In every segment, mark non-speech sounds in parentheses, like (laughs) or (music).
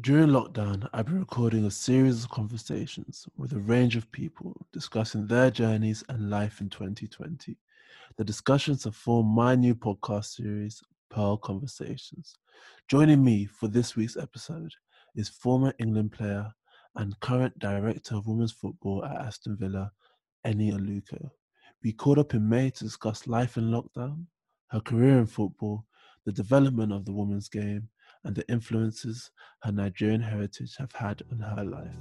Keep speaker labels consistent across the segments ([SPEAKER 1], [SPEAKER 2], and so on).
[SPEAKER 1] During lockdown, I've been recording a series of conversations with a range of people discussing their journeys and life in 2020. The discussions have formed my new podcast series, Pearl Conversations. Joining me for this week's episode is former England player and current director of women's football at Aston Villa, Eni Aluko. We caught up in May to discuss life in lockdown, her career in football, the development of the women's game, and the influences her Nigerian heritage have had on her life.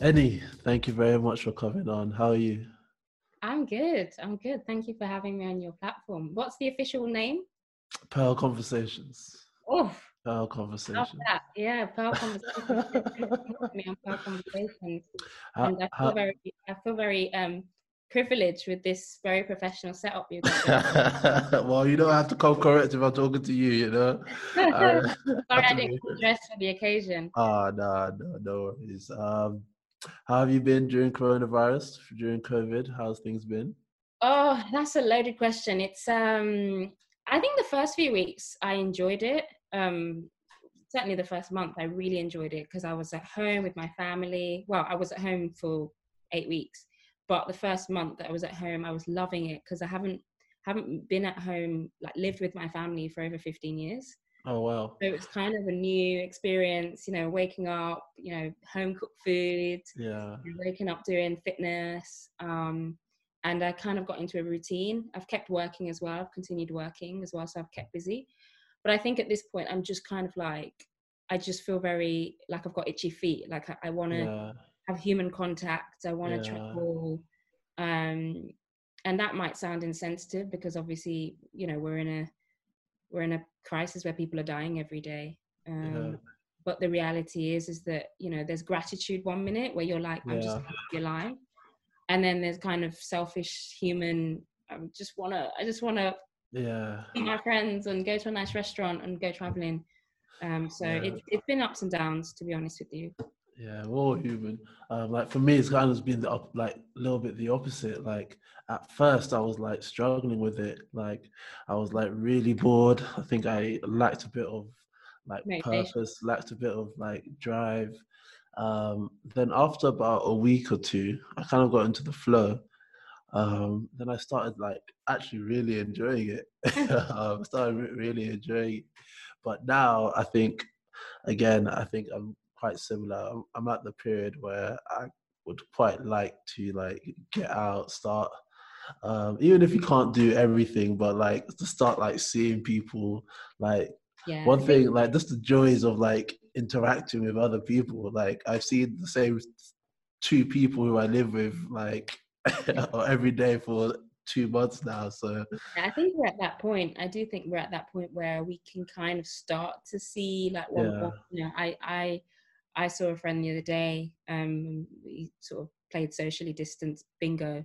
[SPEAKER 1] Eni, thank you very much for coming on. How are you?
[SPEAKER 2] I'm good. I'm good. Thank you for having me on your platform. What's the official name?
[SPEAKER 1] Pearl Conversations.
[SPEAKER 2] Oh,
[SPEAKER 1] Pearl (laughs) (laughs) Conversations.
[SPEAKER 2] Yeah, Pearl Conversations. me on Pearl Conversations. and I feel how, very, I feel very um, privileged with this very professional setup you
[SPEAKER 1] got. (laughs) well, you don't have to come correct if I'm talking to you, you know.
[SPEAKER 2] uh, Sorry, I didn't dress for the occasion.
[SPEAKER 1] Oh no, no, no worries. Um, how have you been during coronavirus? During COVID, how's things been?
[SPEAKER 2] Oh, that's a loaded question. It's um, I think the first few weeks I enjoyed it. Um, certainly the first month I really enjoyed it because I was at home with my family. Well, I was at home for eight weeks, but the first month that I was at home, I was loving it because I haven't haven't been at home like lived with my family for over 15 years.
[SPEAKER 1] Oh wow!
[SPEAKER 2] So it's kind of a new experience, you know, waking up, you know, home cooked food,
[SPEAKER 1] yeah,
[SPEAKER 2] waking up doing fitness, um, and I kind of got into a routine. I've kept working as well. I've continued working as well, so I've kept busy. But I think at this point, I'm just kind of like, I just feel very like I've got itchy feet. Like I, I want to yeah. have human contact. I want to yeah. travel. Um, and that might sound insensitive because obviously, you know, we're in a we're in a crisis where people are dying every day. Um, yeah. But the reality is, is that you know, there's gratitude one minute where you're like, I'm just happy be alive, and then there's kind of selfish human. I just wanna, I just wanna
[SPEAKER 1] yeah.
[SPEAKER 2] See my friends and go to a nice restaurant and go traveling. Um so yeah. it, it's been ups and downs to be honest with you.
[SPEAKER 1] Yeah we're all human. Um like for me it's kind of been the up, like a little bit the opposite. Like at first i was like struggling with it. Like i was like really bored. I think i lacked a bit of like purpose lacked a bit of like drive. Um then after about a week or two i kind of got into the flow um, then I started like actually really enjoying it. (laughs) (laughs) um, started re- really enjoying it. But now I think, again, I think I'm quite similar. I'm, I'm at the period where I would quite like to like get out, start um, even if you can't do everything, but like to start like seeing people, like yeah. one thing, like just the joys of like interacting with other people. Like I've seen the same two people who I live with, like (laughs) every day for two months now. So
[SPEAKER 2] I think we're at that point. I do think we're at that point where we can kind of start to see like what yeah. you know. I I I saw a friend the other day. Um, we sort of played socially distanced bingo,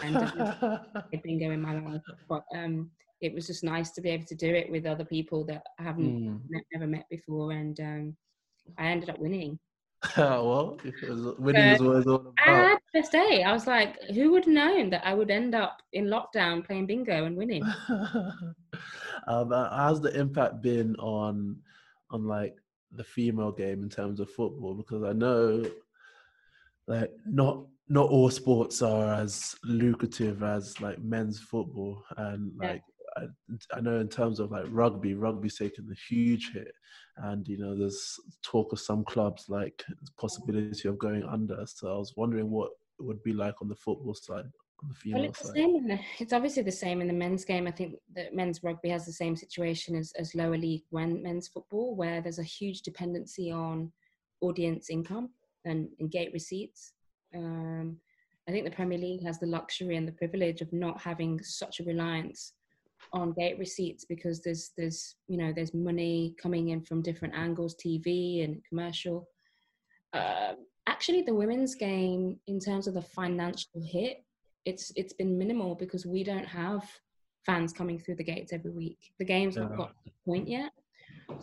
[SPEAKER 2] and (laughs) bingo in my life. But um, it was just nice to be able to do it with other people that I haven't mm. never met before, and um, I ended up winning. (laughs)
[SPEAKER 1] well, winning is what it's all about. I
[SPEAKER 2] had first day. I was like, who would have known that I would end up in lockdown playing bingo and winning? (laughs)
[SPEAKER 1] um, uh, how's the impact been on, on like the female game in terms of football? Because I know, like, not not all sports are as lucrative as like men's football, and like I, I know in terms of like rugby, rugby's taken a huge hit, and you know there's talk of some clubs like possibility of going under. So I was wondering what it would be like on the football side. On the female
[SPEAKER 2] well, it's
[SPEAKER 1] side.
[SPEAKER 2] The same the, it's obviously the same in the men's game. I think that men's rugby has the same situation as, as lower league when men's football, where there's a huge dependency on audience income and, and gate receipts. Um, I think the Premier League has the luxury and the privilege of not having such a reliance on gate receipts because there's there's you know there's money coming in from different angles tv and commercial. Uh, actually the women's game in terms of the financial hit it's it's been minimal because we don't have fans coming through the gates every week. The game's yeah. not got to the point yet.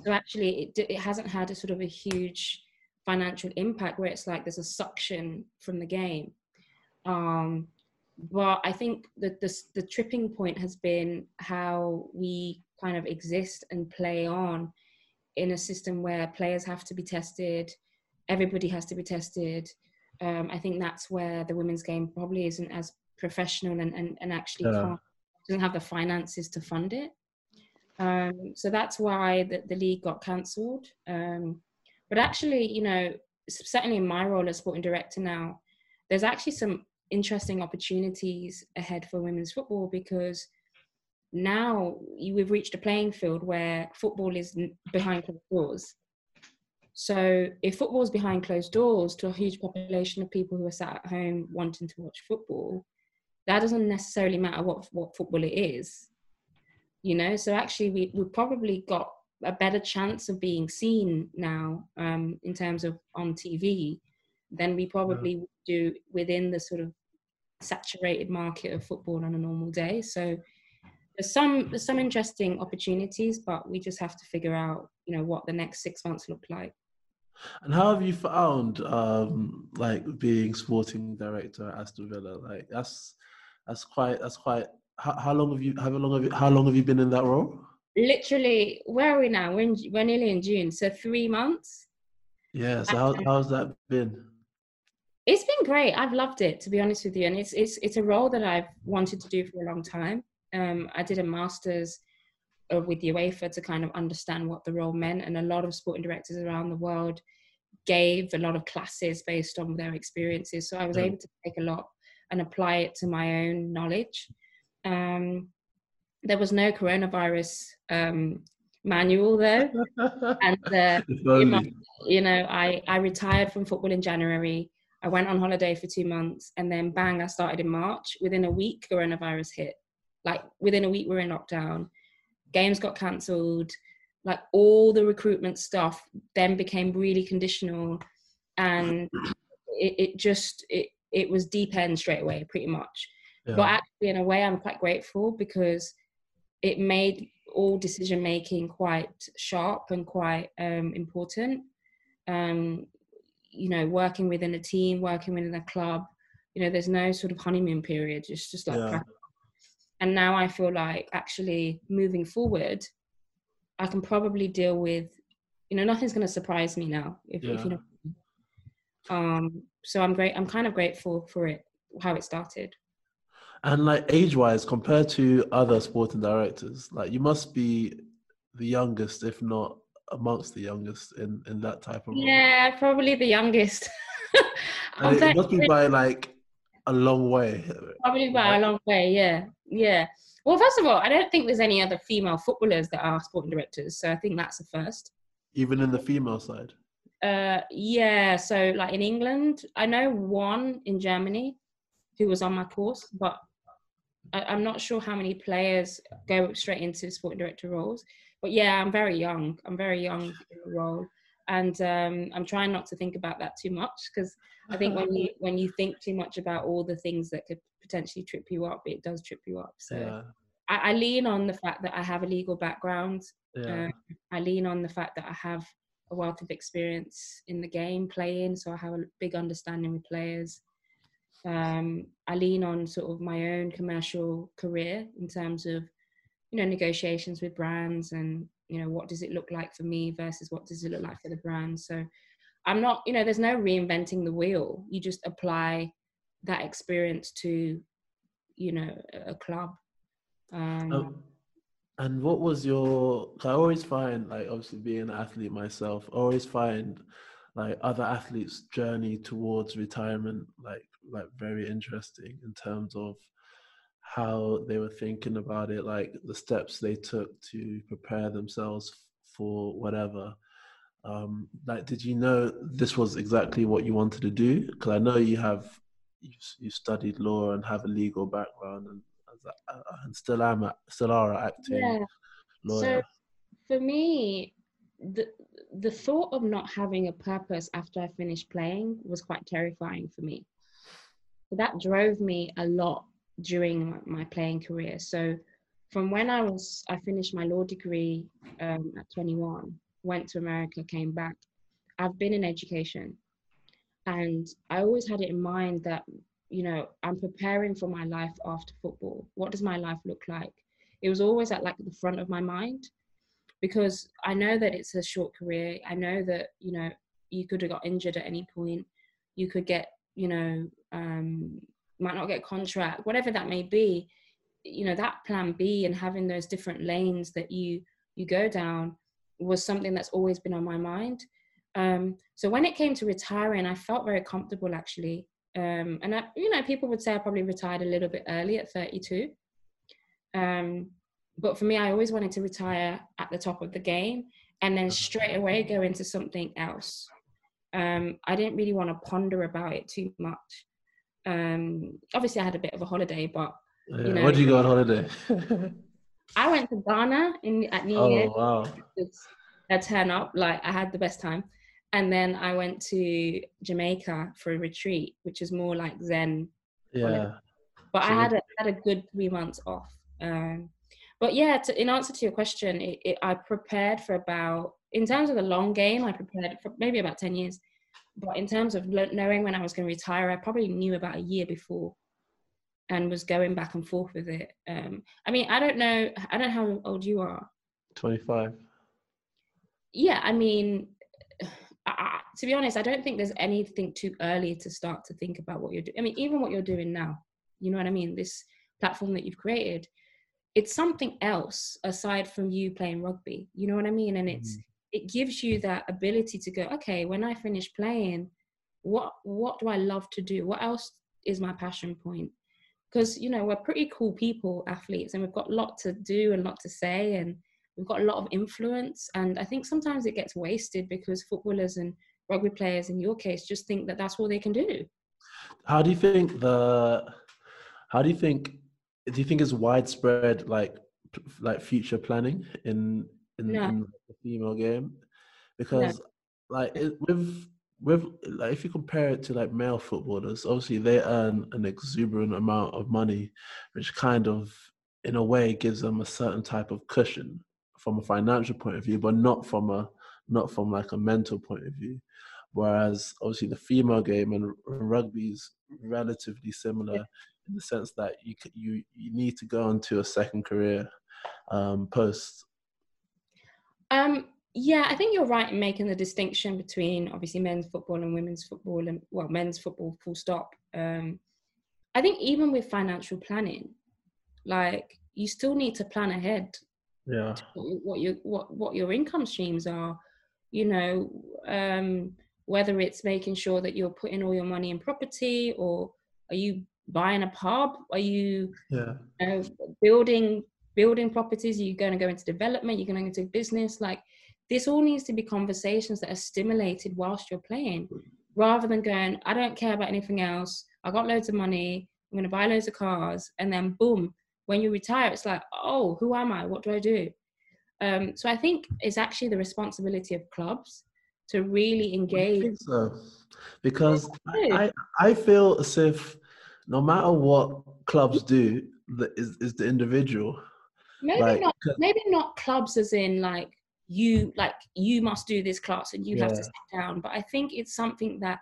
[SPEAKER 2] So actually it, it hasn't had a sort of a huge financial impact where it's like there's a suction from the game. Um but I think that the the tripping point has been how we kind of exist and play on in a system where players have to be tested, everybody has to be tested. Um, I think that's where the women's game probably isn't as professional and, and, and actually yeah. doesn't have the finances to fund it. Um, so that's why the, the league got cancelled. Um, but actually, you know, certainly in my role as sporting director now, there's actually some interesting opportunities ahead for women's football because now we've reached a playing field where football is behind closed doors. So if football is behind closed doors to a huge population of people who are sat at home wanting to watch football, that doesn't necessarily matter what what football it is. You know, so actually we we probably got a better chance of being seen now um, in terms of on TV than we probably yeah. do within the sort of saturated market of football on a normal day. So there's some there's some interesting opportunities, but we just have to figure out, you know, what the next six months look like.
[SPEAKER 1] And how have you found um like being sporting director at Aston Villa? Like that's that's quite that's quite how, how long have you how long have you how long have you been in that role?
[SPEAKER 2] Literally, where are we now? We're, in, we're nearly in June, so three months.
[SPEAKER 1] Yeah. So how, how's that been?
[SPEAKER 2] It's been great. I've loved it, to be honest with you, and it's it's it's a role that I've wanted to do for a long time um, I did a master's uh, with the UEFA to kind of understand what the role meant, and a lot of sporting directors around the world gave a lot of classes based on their experiences. So I was able to take a lot and apply it to my own knowledge. Um, there was no coronavirus um, manual though, (laughs) and uh, you know, I I retired from football in January. I went on holiday for two months, and then bang, I started in March. Within a week, coronavirus hit. Like within a week we are in lockdown. Games got cancelled. Like all the recruitment stuff then became really conditional and it, it just it, it was deep end straight away pretty much. Yeah. but actually in a way i'm quite grateful because it made all decision making quite sharp and quite um, important. Um, you know working within a team working within a club you know there's no sort of honeymoon period. It's just like yeah. and now i feel like actually moving forward i can probably deal with you know nothing's going to surprise me now if, yeah. if you know um so i'm great i'm kind of grateful for it how it started.
[SPEAKER 1] And like age wise compared to other sporting directors like you must be the youngest if not amongst the youngest in in that type of
[SPEAKER 2] yeah role. probably the youngest (laughs)
[SPEAKER 1] it must be by like a long way
[SPEAKER 2] probably by a long way yeah yeah. Well, first of all, I don't think there's any other female footballers that are sporting directors, so I think that's a first.
[SPEAKER 1] Even in the female side.
[SPEAKER 2] Uh, yeah. So, like in England, I know one in Germany who was on my course, but I, am not sure how many players go straight into sporting director roles. But yeah, I'm very young. I'm very young in the role, and um, I'm trying not to think about that too much because I think when you when you think too much about all the things that could potentially trip you up, it does trip you up. So yeah. I, I, lean on the fact that I have a legal background. Yeah. Um, I lean on the fact that I have a wealth of experience in the game playing, so I have a big understanding with players. Um, I lean on sort of my own commercial career in terms of, you know, negotiations with brands and you know what does it look like for me versus what does it look like for the brand. So I'm not, you know, there's no reinventing the wheel. You just apply that experience to you know a club um, um,
[SPEAKER 1] and what was your i always find like obviously being an athlete myself I always find like other athletes journey towards retirement like like very interesting in terms of how they were thinking about it like the steps they took to prepare themselves for whatever um like did you know this was exactly what you wanted to do because i know you have you, you studied law and have a legal background and and still am still are acting yeah. lawyer. So
[SPEAKER 2] for me, the the thought of not having a purpose after I finished playing was quite terrifying for me. that drove me a lot during my playing career. So from when I was I finished my law degree um, at 21, went to America, came back. I've been in education and I always had it in mind that you know, I'm preparing for my life after football. What does my life look like? It was always at like the front of my mind because I know that it's a short career. I know that, you know, you could have got injured at any point. You could get, you know, um, might not get contract, whatever that may be. You know, that plan B and having those different lanes that you you go down was something that's always been on my mind. Um, so when it came to retiring, I felt very comfortable actually. Um, and I, you know, people would say I probably retired a little bit early at 32. Um, but for me, I always wanted to retire at the top of the game and then straight away go into something else. Um, I didn't really want to ponder about it too much. Um, obviously, I had a bit of a holiday, but
[SPEAKER 1] yeah. you know, where did you go on holiday? (laughs)
[SPEAKER 2] I went to Ghana in at New
[SPEAKER 1] oh,
[SPEAKER 2] Year.
[SPEAKER 1] wow!
[SPEAKER 2] A turn up, like I had the best time, and then I went to Jamaica for a retreat, which is more like Zen.
[SPEAKER 1] Yeah.
[SPEAKER 2] But so I had a had a good three months off. Um, but yeah, to, in answer to your question, it, it, I prepared for about in terms of the long game, I prepared for maybe about ten years. But in terms of knowing when I was going to retire, I probably knew about a year before and was going back and forth with it. Um, I mean, I don't know. I don't know how old you are.
[SPEAKER 1] Twenty-five.
[SPEAKER 2] Yeah, I mean, (sighs) I, to be honest, I don't think there's anything too early to start to think about what you're doing. I mean, even what you're doing now. You know what I mean? This platform that you've created, it's something else aside from you playing rugby. You know what I mean? And it's mm. It gives you that ability to go, okay, when I finish playing, what what do I love to do? What else is my passion point? because you know we're pretty cool people athletes and we've got a lot to do and a lot to say and we've got a lot of influence and i think sometimes it gets wasted because footballers and rugby players in your case just think that that's all they can do
[SPEAKER 1] how do you think the how do you think do you think it's widespread like like future planning in in, no. in the female game because no. like it, with with like if you compare it to like male footballers, obviously they earn an exuberant amount of money, which kind of in a way gives them a certain type of cushion from a financial point of view, but not from a not from like a mental point of view. Whereas obviously the female game and rugby is relatively similar in the sense that you you you need to go into a second career um, post.
[SPEAKER 2] Um, yeah, I think you're right in making the distinction between obviously men's football and women's football, and well, men's football, full stop. Um, I think even with financial planning, like you still need to plan ahead.
[SPEAKER 1] Yeah.
[SPEAKER 2] What your what what your income streams are, you know, um, whether it's making sure that you're putting all your money in property, or are you buying a pub? Are you,
[SPEAKER 1] yeah.
[SPEAKER 2] you know, building building properties? Are you going to go into development? You're going to go into business, like this all needs to be conversations that are stimulated whilst you're playing rather than going i don't care about anything else i got loads of money i'm going to buy loads of cars and then boom when you retire it's like oh who am i what do i do um, so i think it's actually the responsibility of clubs to really engage
[SPEAKER 1] so. because I, I feel as if no matter what clubs do is, is the individual
[SPEAKER 2] maybe like, not maybe not clubs as in like you like you must do this class and you yeah. have to sit down but i think it's something that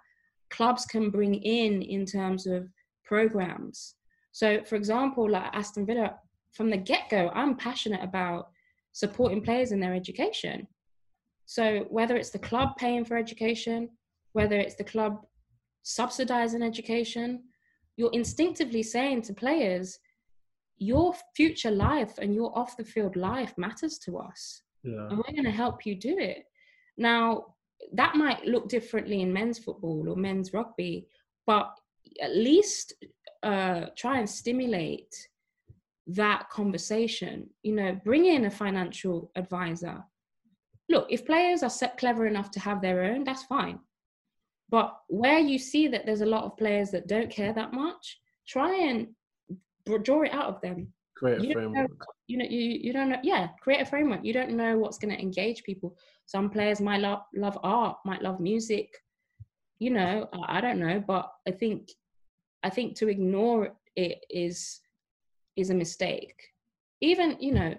[SPEAKER 2] clubs can bring in in terms of programs so for example like aston villa from the get-go i'm passionate about supporting players in their education so whether it's the club paying for education whether it's the club subsidizing education you're instinctively saying to players your future life and your off the field life matters to us.
[SPEAKER 1] Yeah.
[SPEAKER 2] and we're going to help you do it. Now that might look differently in men's football or men's rugby but at least uh, try and stimulate that conversation. You know bring in a financial advisor. Look if players are set clever enough to have their own that's fine. But where you see that there's a lot of players that don't care that much try and draw it out of them.
[SPEAKER 1] Create a framework.
[SPEAKER 2] know, you know you, you don't know yeah create a framework. You don't know what's going to engage people. Some players might love love art might love music you know I, I don't know but i think i think to ignore it is is a mistake. Even you know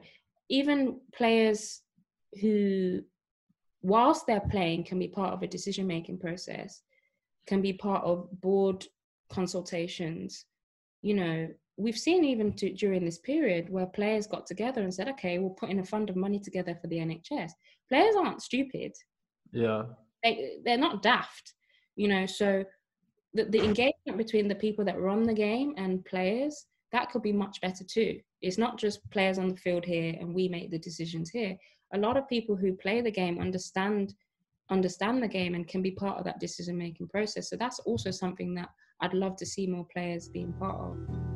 [SPEAKER 2] even players who whilst they're playing can be part of a decision making process can be part of board consultations, you know, we've seen even to, during this period where players got together and said, okay, we'll put in a fund of money together for the NHS. Players aren't stupid.
[SPEAKER 1] Yeah.
[SPEAKER 2] They, they're not daft, you know, so the, the engagement between the people that run the game and players, that could be much better too. It's not just players on the field here and we make the decisions here. A lot of people who play the game understand understand the game and can be part of that decision making process. So that's also something that I'd love to see more players being part of.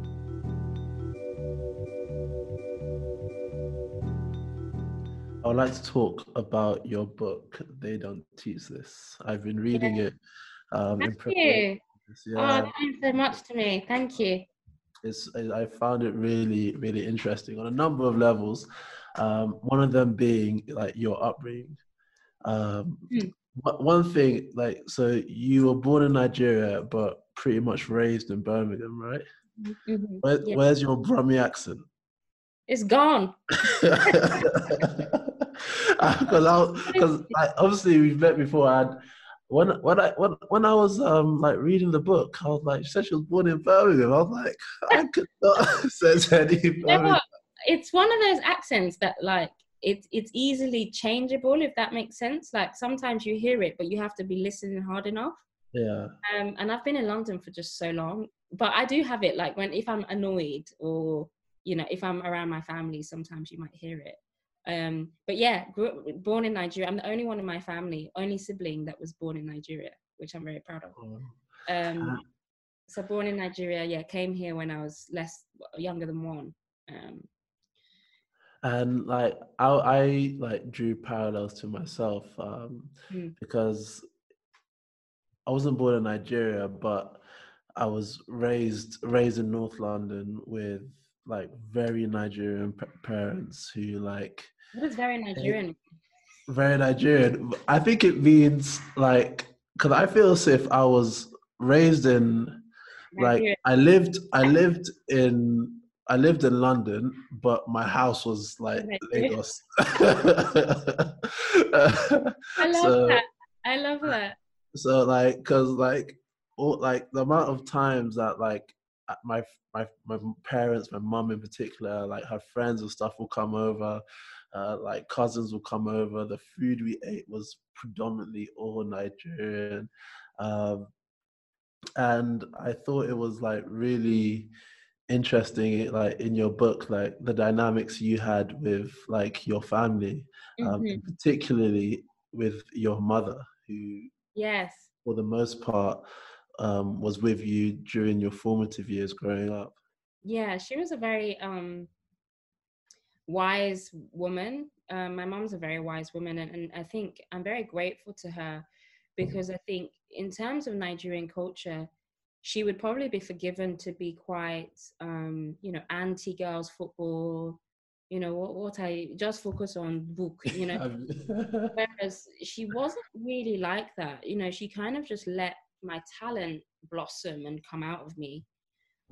[SPEAKER 1] I would like to talk about your book. They don't teach this. I've been reading yeah. it. Um,
[SPEAKER 2] Thank you. Yeah. Oh, thanks so much to me. Thank you.
[SPEAKER 1] It's, I found it really, really interesting on a number of levels. Um, one of them being like your upbringing. Um, mm. One thing, like, so you were born in Nigeria, but pretty much raised in Birmingham, right? Mm-hmm. Where, yeah. Where's your Brummie accent?
[SPEAKER 2] It's gone.
[SPEAKER 1] because because like obviously we've met before and when when I when, when I was um like reading the book, I was like, she said she was born in Birmingham. I was like, I could not (laughs) says any.
[SPEAKER 2] It's one of those accents that like it's it's easily changeable if that makes sense. Like sometimes you hear it, but you have to be listening hard enough.
[SPEAKER 1] Yeah.
[SPEAKER 2] Um, and I've been in London for just so long, but I do have it like when if I'm annoyed or you know if I'm around my family, sometimes you might hear it. Um, but yeah, grew, born in Nigeria. I'm the only one in my family, only sibling that was born in Nigeria, which I'm very proud of. Oh. Um, so born in Nigeria, yeah, came here when I was less younger than one. Um,
[SPEAKER 1] and like I, I like drew parallels to myself um, mm. because I wasn't born in Nigeria, but I was raised raised in North London with like very Nigerian p- parents who like
[SPEAKER 2] what is very Nigerian?
[SPEAKER 1] Very Nigerian. I think it means like because I feel as if I was raised in like I lived I lived in I lived in London, but my house was like Lagos. (laughs) (laughs)
[SPEAKER 2] I love so, that. I love that.
[SPEAKER 1] So like, cause like, all, like the amount of times that like my my my parents, my mum in particular, like her friends and stuff will come over, uh, like cousins will come over. The food we ate was predominantly all Nigerian, um, and I thought it was like really interesting like in your book like the dynamics you had with like your family um, mm-hmm. particularly with your mother who
[SPEAKER 2] yes
[SPEAKER 1] for the most part um, was with you during your formative years growing up
[SPEAKER 2] yeah she was a very um, wise woman. Um, my mom's a very wise woman, and, and I think I'm very grateful to her because I think, in terms of Nigerian culture, she would probably be forgiven to be quite, um, you know, anti girls football. You know what? What I just focus on book. You know, (laughs) whereas she wasn't really like that. You know, she kind of just let my talent blossom and come out of me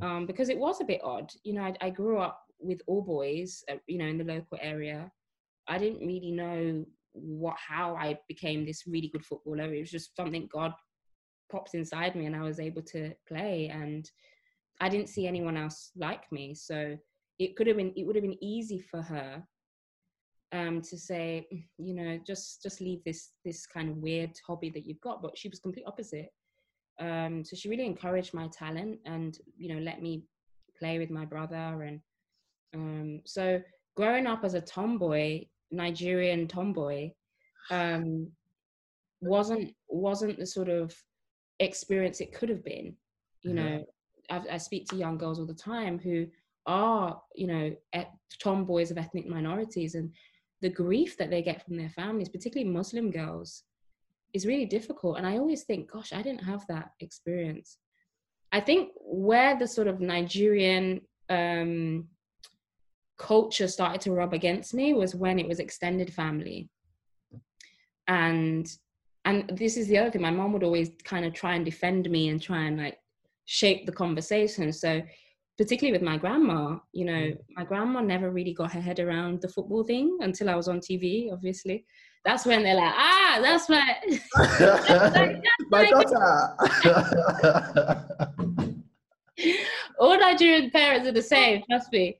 [SPEAKER 2] um, because it was a bit odd. You know, I, I grew up with all boys, uh, you know, in the local area. I didn't really know what how I became this really good footballer. It was just something God popped inside me, and I was able to play. And I didn't see anyone else like me, so it could have been it would have been easy for her um, to say, you know, just just leave this this kind of weird hobby that you've got. But she was complete opposite. Um, so she really encouraged my talent and you know let me play with my brother and um, so growing up as a tomboy, Nigerian tomboy, um, wasn't wasn't the sort of experience it could have been. You know, I, I speak to young girls all the time who are, you know, et- tomboys of ethnic minorities, and the grief that they get from their families, particularly Muslim girls, is really difficult. And I always think, gosh, I didn't have that experience. I think where the sort of Nigerian um, culture started to rub against me was when it was extended family and and this is the other thing my mom would always kind of try and defend me and try and like shape the conversation so particularly with my grandma you know mm. my grandma never really got her head around the football thing until i was on tv obviously that's when they're like ah that's (laughs) my
[SPEAKER 1] my daughter (laughs)
[SPEAKER 2] All Nigerian parents are the same, trust me.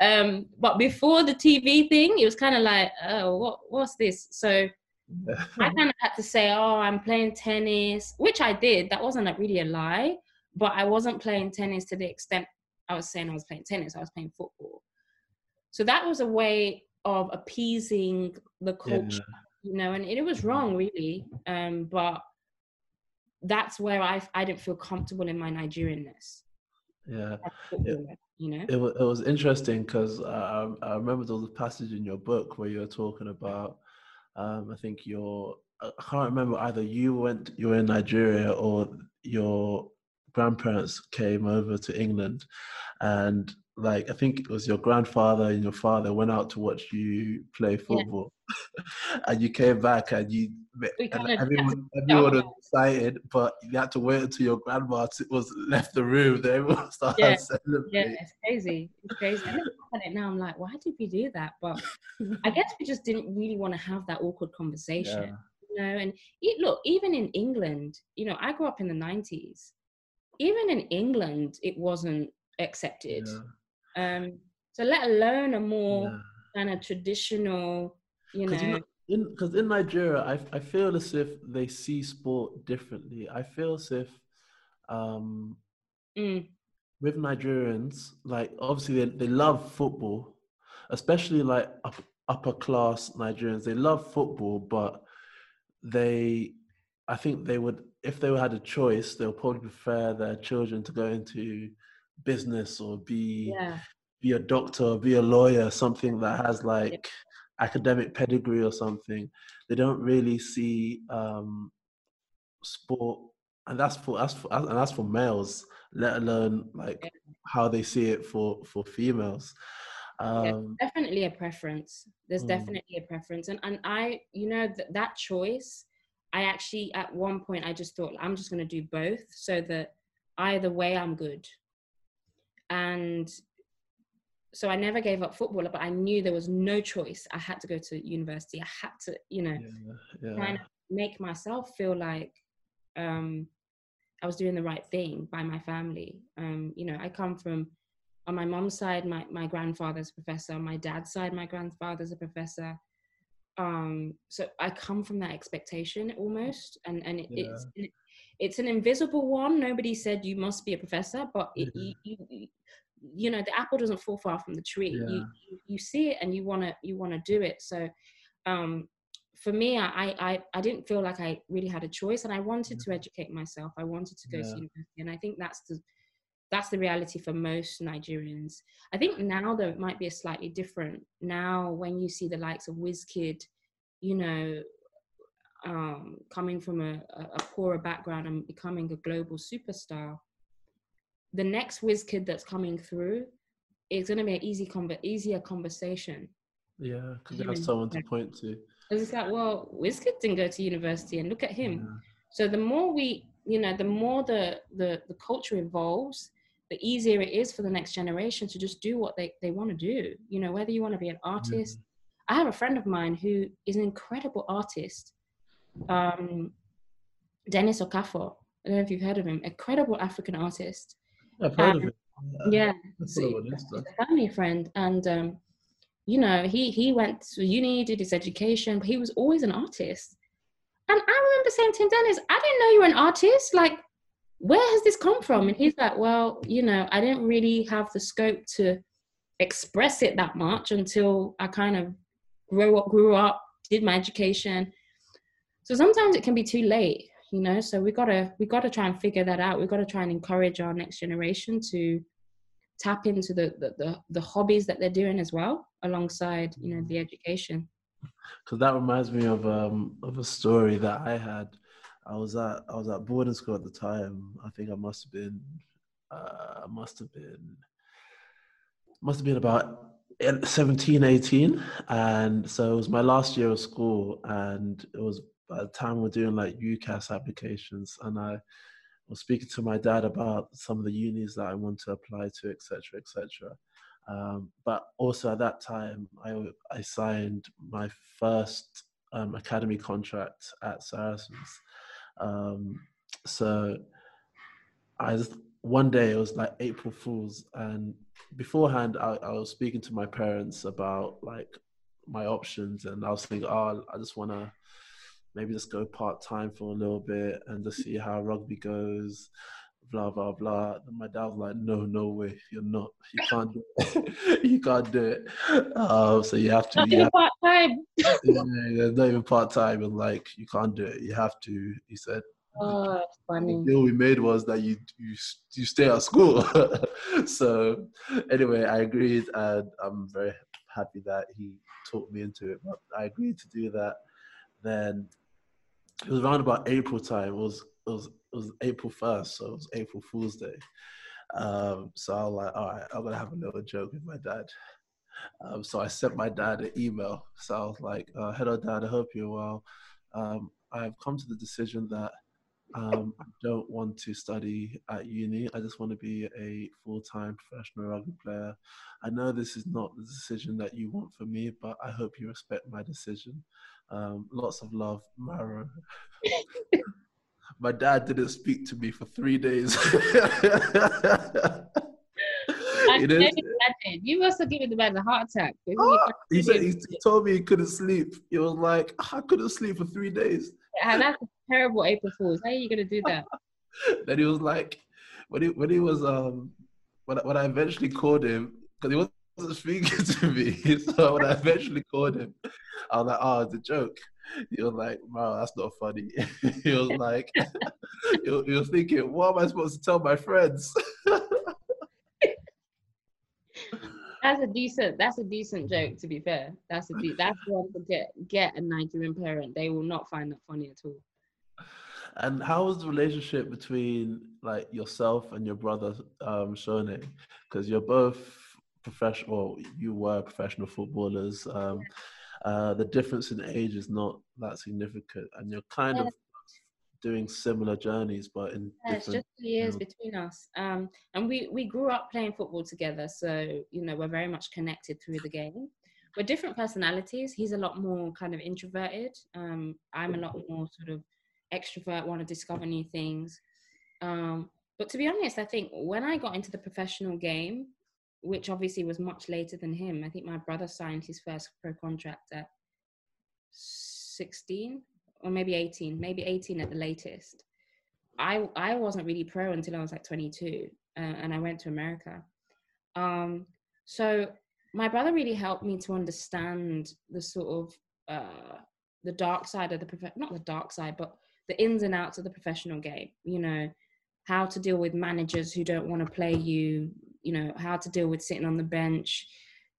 [SPEAKER 2] Um, but before the TV thing, it was kind of like, oh, what, what's this? So (laughs) I kind of had to say, oh, I'm playing tennis, which I did. That wasn't like really a lie, but I wasn't playing tennis to the extent I was saying I was playing tennis. I was playing football. So that was a way of appeasing the culture, yeah. You know, and it, was wrong really. Um, but that's where I I didn't feel comfortable in my Nigerianness.
[SPEAKER 1] Yeah, it, you know, it was it was interesting because uh, I remember there was a passage in your book where you were talking about. Um, I think your I can't remember either you went you were in Nigeria or your grandparents came over to England, and like I think it was your grandfather and your father went out to watch you play football. And you came back and you and everyone, everyone was excited, but you had to wait until your grandma was left the room. Then everyone started
[SPEAKER 2] yeah. celebrating. Yeah, it's crazy. It's crazy. I look at it now. I'm like, why did we do that? But I guess we just didn't really want to have that awkward conversation. Yeah. You know, and it, look, even in England, you know, I grew up in the '90s. Even in England, it wasn't accepted. Yeah um, so let alone a more yeah. kind of traditional, you know.
[SPEAKER 1] Because in, in, Nigeria, I, I feel as if they see sport differently. I feel as if um, mm. with Nigerians, like obviously they, they love football, especially like up, upper class Nigerians. They love football, but they, I think they would, if they had a choice, they'll probably prefer their children to go into business or be yeah. be a doctor or be a lawyer, something that has like yeah. Academic pedigree or something. They don't really see um, sport, and that's for that's for and that's for males. Let alone like yeah. how they see it for for females.
[SPEAKER 2] Um, definitely a preference. There's mm. definitely a preference, and and I, you know, th- that choice. I actually at one point I just thought I'm just going to do both so that either way I'm good and so I never gave up football, but I knew there was no choice. I had to go to university. I had to, you know, yeah, yeah. kind of make myself feel like um, I was doing the right thing by my family. Um, you know, I come from on my mom's side, my my grandfather's a professor. On my dad's side, my grandfather's a professor. Um, so I come from that expectation almost, and and it, yeah. it's it's an invisible one. Nobody said you must be a professor, but it, you, you, you know the apple doesn't fall far from the tree. Yeah. you, you, you see it and you want to you want to do it. So um for me I, I i didn't feel like i really had a choice and i wanted to educate myself. I wanted to go yeah. to university and i think that's the that's the reality for most nigerians. I think now though it might be a slightly different. Now when you see the likes of Wizkid you know um, coming from a, a poorer background and becoming a global superstar the next whiz kid that's coming through is going to be an easy conver- easier conversation.
[SPEAKER 1] Yeah, because you have someone to point to.
[SPEAKER 2] Because it's like, well, Wizkid didn't go to university, and look at him. Yeah. So the more we, you know, the more the the the culture evolves, the easier it is for the next generation to just do what they they want to do. You know, whether you want to be an artist. I have a friend of mine who is an incredible artist. Um, Dennis Okafor. I don't know if you've heard of him. Incredible African artist.
[SPEAKER 1] I've heard um, of it.
[SPEAKER 2] Yeah, so, a family friend, and um, you know, he he went to uni, did his education, but he was always an artist. And I remember saying to him, Dennis, I didn't know you were an artist. Like, where has this come from? And he's like, well, you know, I didn't really have the scope to express it that much until I kind of grew up, grew up, did my education. So sometimes it can be too late you know so we gotta we gotta try and figure that out. We gotta try and encourage our next generation to tap into the, the the, the hobbies that they're doing as well alongside you know the education.
[SPEAKER 1] Because that reminds me of um of a story that i had. I was at i was at boarding school at the time. I think i must have been uh must have been must have been about 17 18 and so it was my last year of school and it was by the time we're doing like UCAS applications, and I was speaking to my dad about some of the unis that I want to apply to, etc., etc. Um, but also at that time, I I signed my first um, academy contract at Saracens. Um, so I just, one day it was like April Fools, and beforehand I, I was speaking to my parents about like my options, and I was thinking, oh, I just want to maybe just go part time for a little bit and just see how rugby goes. Blah blah blah. And my dad was like, "No, no way, you're not. You can't do it. (laughs) you can't do it. Uh, so you have to.
[SPEAKER 2] Not even part time. (laughs)
[SPEAKER 1] yeah, yeah, not even part time. And like, you can't do it. You have to. He said,
[SPEAKER 2] Oh, that's
[SPEAKER 1] the
[SPEAKER 2] funny.
[SPEAKER 1] deal we made was that you you you stay at school. (laughs) so anyway, I agreed, and I'm very happy that he talked me into it. But I agreed to do that. Then it was around about April time. It was it was it was April first, so it was April Fool's Day. Um, so I was like, all right, I'm gonna have a little joke with my dad. Um, so I sent my dad an email. So I was like, uh, "Hello, Dad. I hope you're well. Um, I've come to the decision that um, I don't want to study at uni. I just want to be a full-time professional rugby player. I know this is not the decision that you want for me, but I hope you respect my decision. Um, lots of love, Maro. my dad didn't speak to me for three days. (laughs) You know?
[SPEAKER 2] You must have given the man a heart attack.
[SPEAKER 1] Oh, he said he, he told me he couldn't sleep. He was like, I couldn't sleep for three days.
[SPEAKER 2] And that's a terrible April Fool's. How are you gonna do that? (laughs)
[SPEAKER 1] then he was like, when he when he was um when I, when I eventually called him because he wasn't speaking (laughs) to me, so when I eventually called him, I was like, oh, it's a joke. He was like, wow, that's not funny. (laughs) he was like, (laughs) he was thinking, what am I supposed to tell my friends?
[SPEAKER 2] That's a decent. That's a decent joke. To be fair, that's a de- that's one to get get a Nigerian parent. They will not find that funny at all.
[SPEAKER 1] And how was the relationship between like yourself and your brother, um, Sone? Because you're both professional. You were professional footballers. Um, uh, the difference in age is not that significant, and you're kind of doing similar journeys, but in
[SPEAKER 2] Yeah, it's just two years
[SPEAKER 1] know.
[SPEAKER 2] between us. Um, and we we grew up playing football together, so you know we're very much connected through the game. We're different personalities. He's a lot more kind of introverted. Um, I'm a lot more sort of extrovert, want to discover new things. Um, but to be honest, I think when I got into the professional game, which obviously was much later than him, I think my brother signed his first pro contract at 16 or maybe 18, maybe 18 at the latest. I I wasn't really pro until I was like 22, uh, and I went to America. Um, so my brother really helped me to understand the sort of uh, the dark side of the prof- not the dark side, but the ins and outs of the professional game. You know, how to deal with managers who don't want to play you. You know, how to deal with sitting on the bench,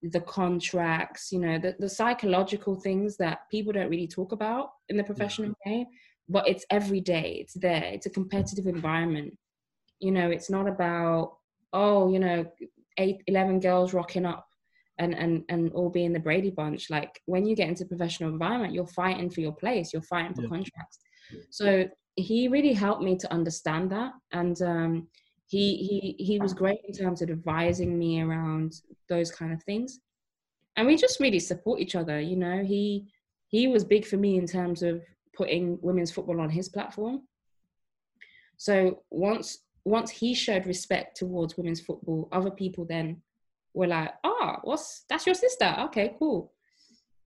[SPEAKER 2] the contracts. You know, the the psychological things that people don't really talk about in the professional game but it's every day it's there it's a competitive environment you know it's not about oh you know eight 11 girls rocking up and and and all being the brady bunch like when you get into professional environment you're fighting for your place you're fighting for
[SPEAKER 1] Yeah.
[SPEAKER 2] contracts so he really helped me to understand that and um he he he was great in terms of advising me around those kind of things and we just really support each other you know he he was big for me in terms of putting women's football on his platform. So once once he showed respect towards women's football, other people then were like, "Ah, what's that's your sister? Okay, cool."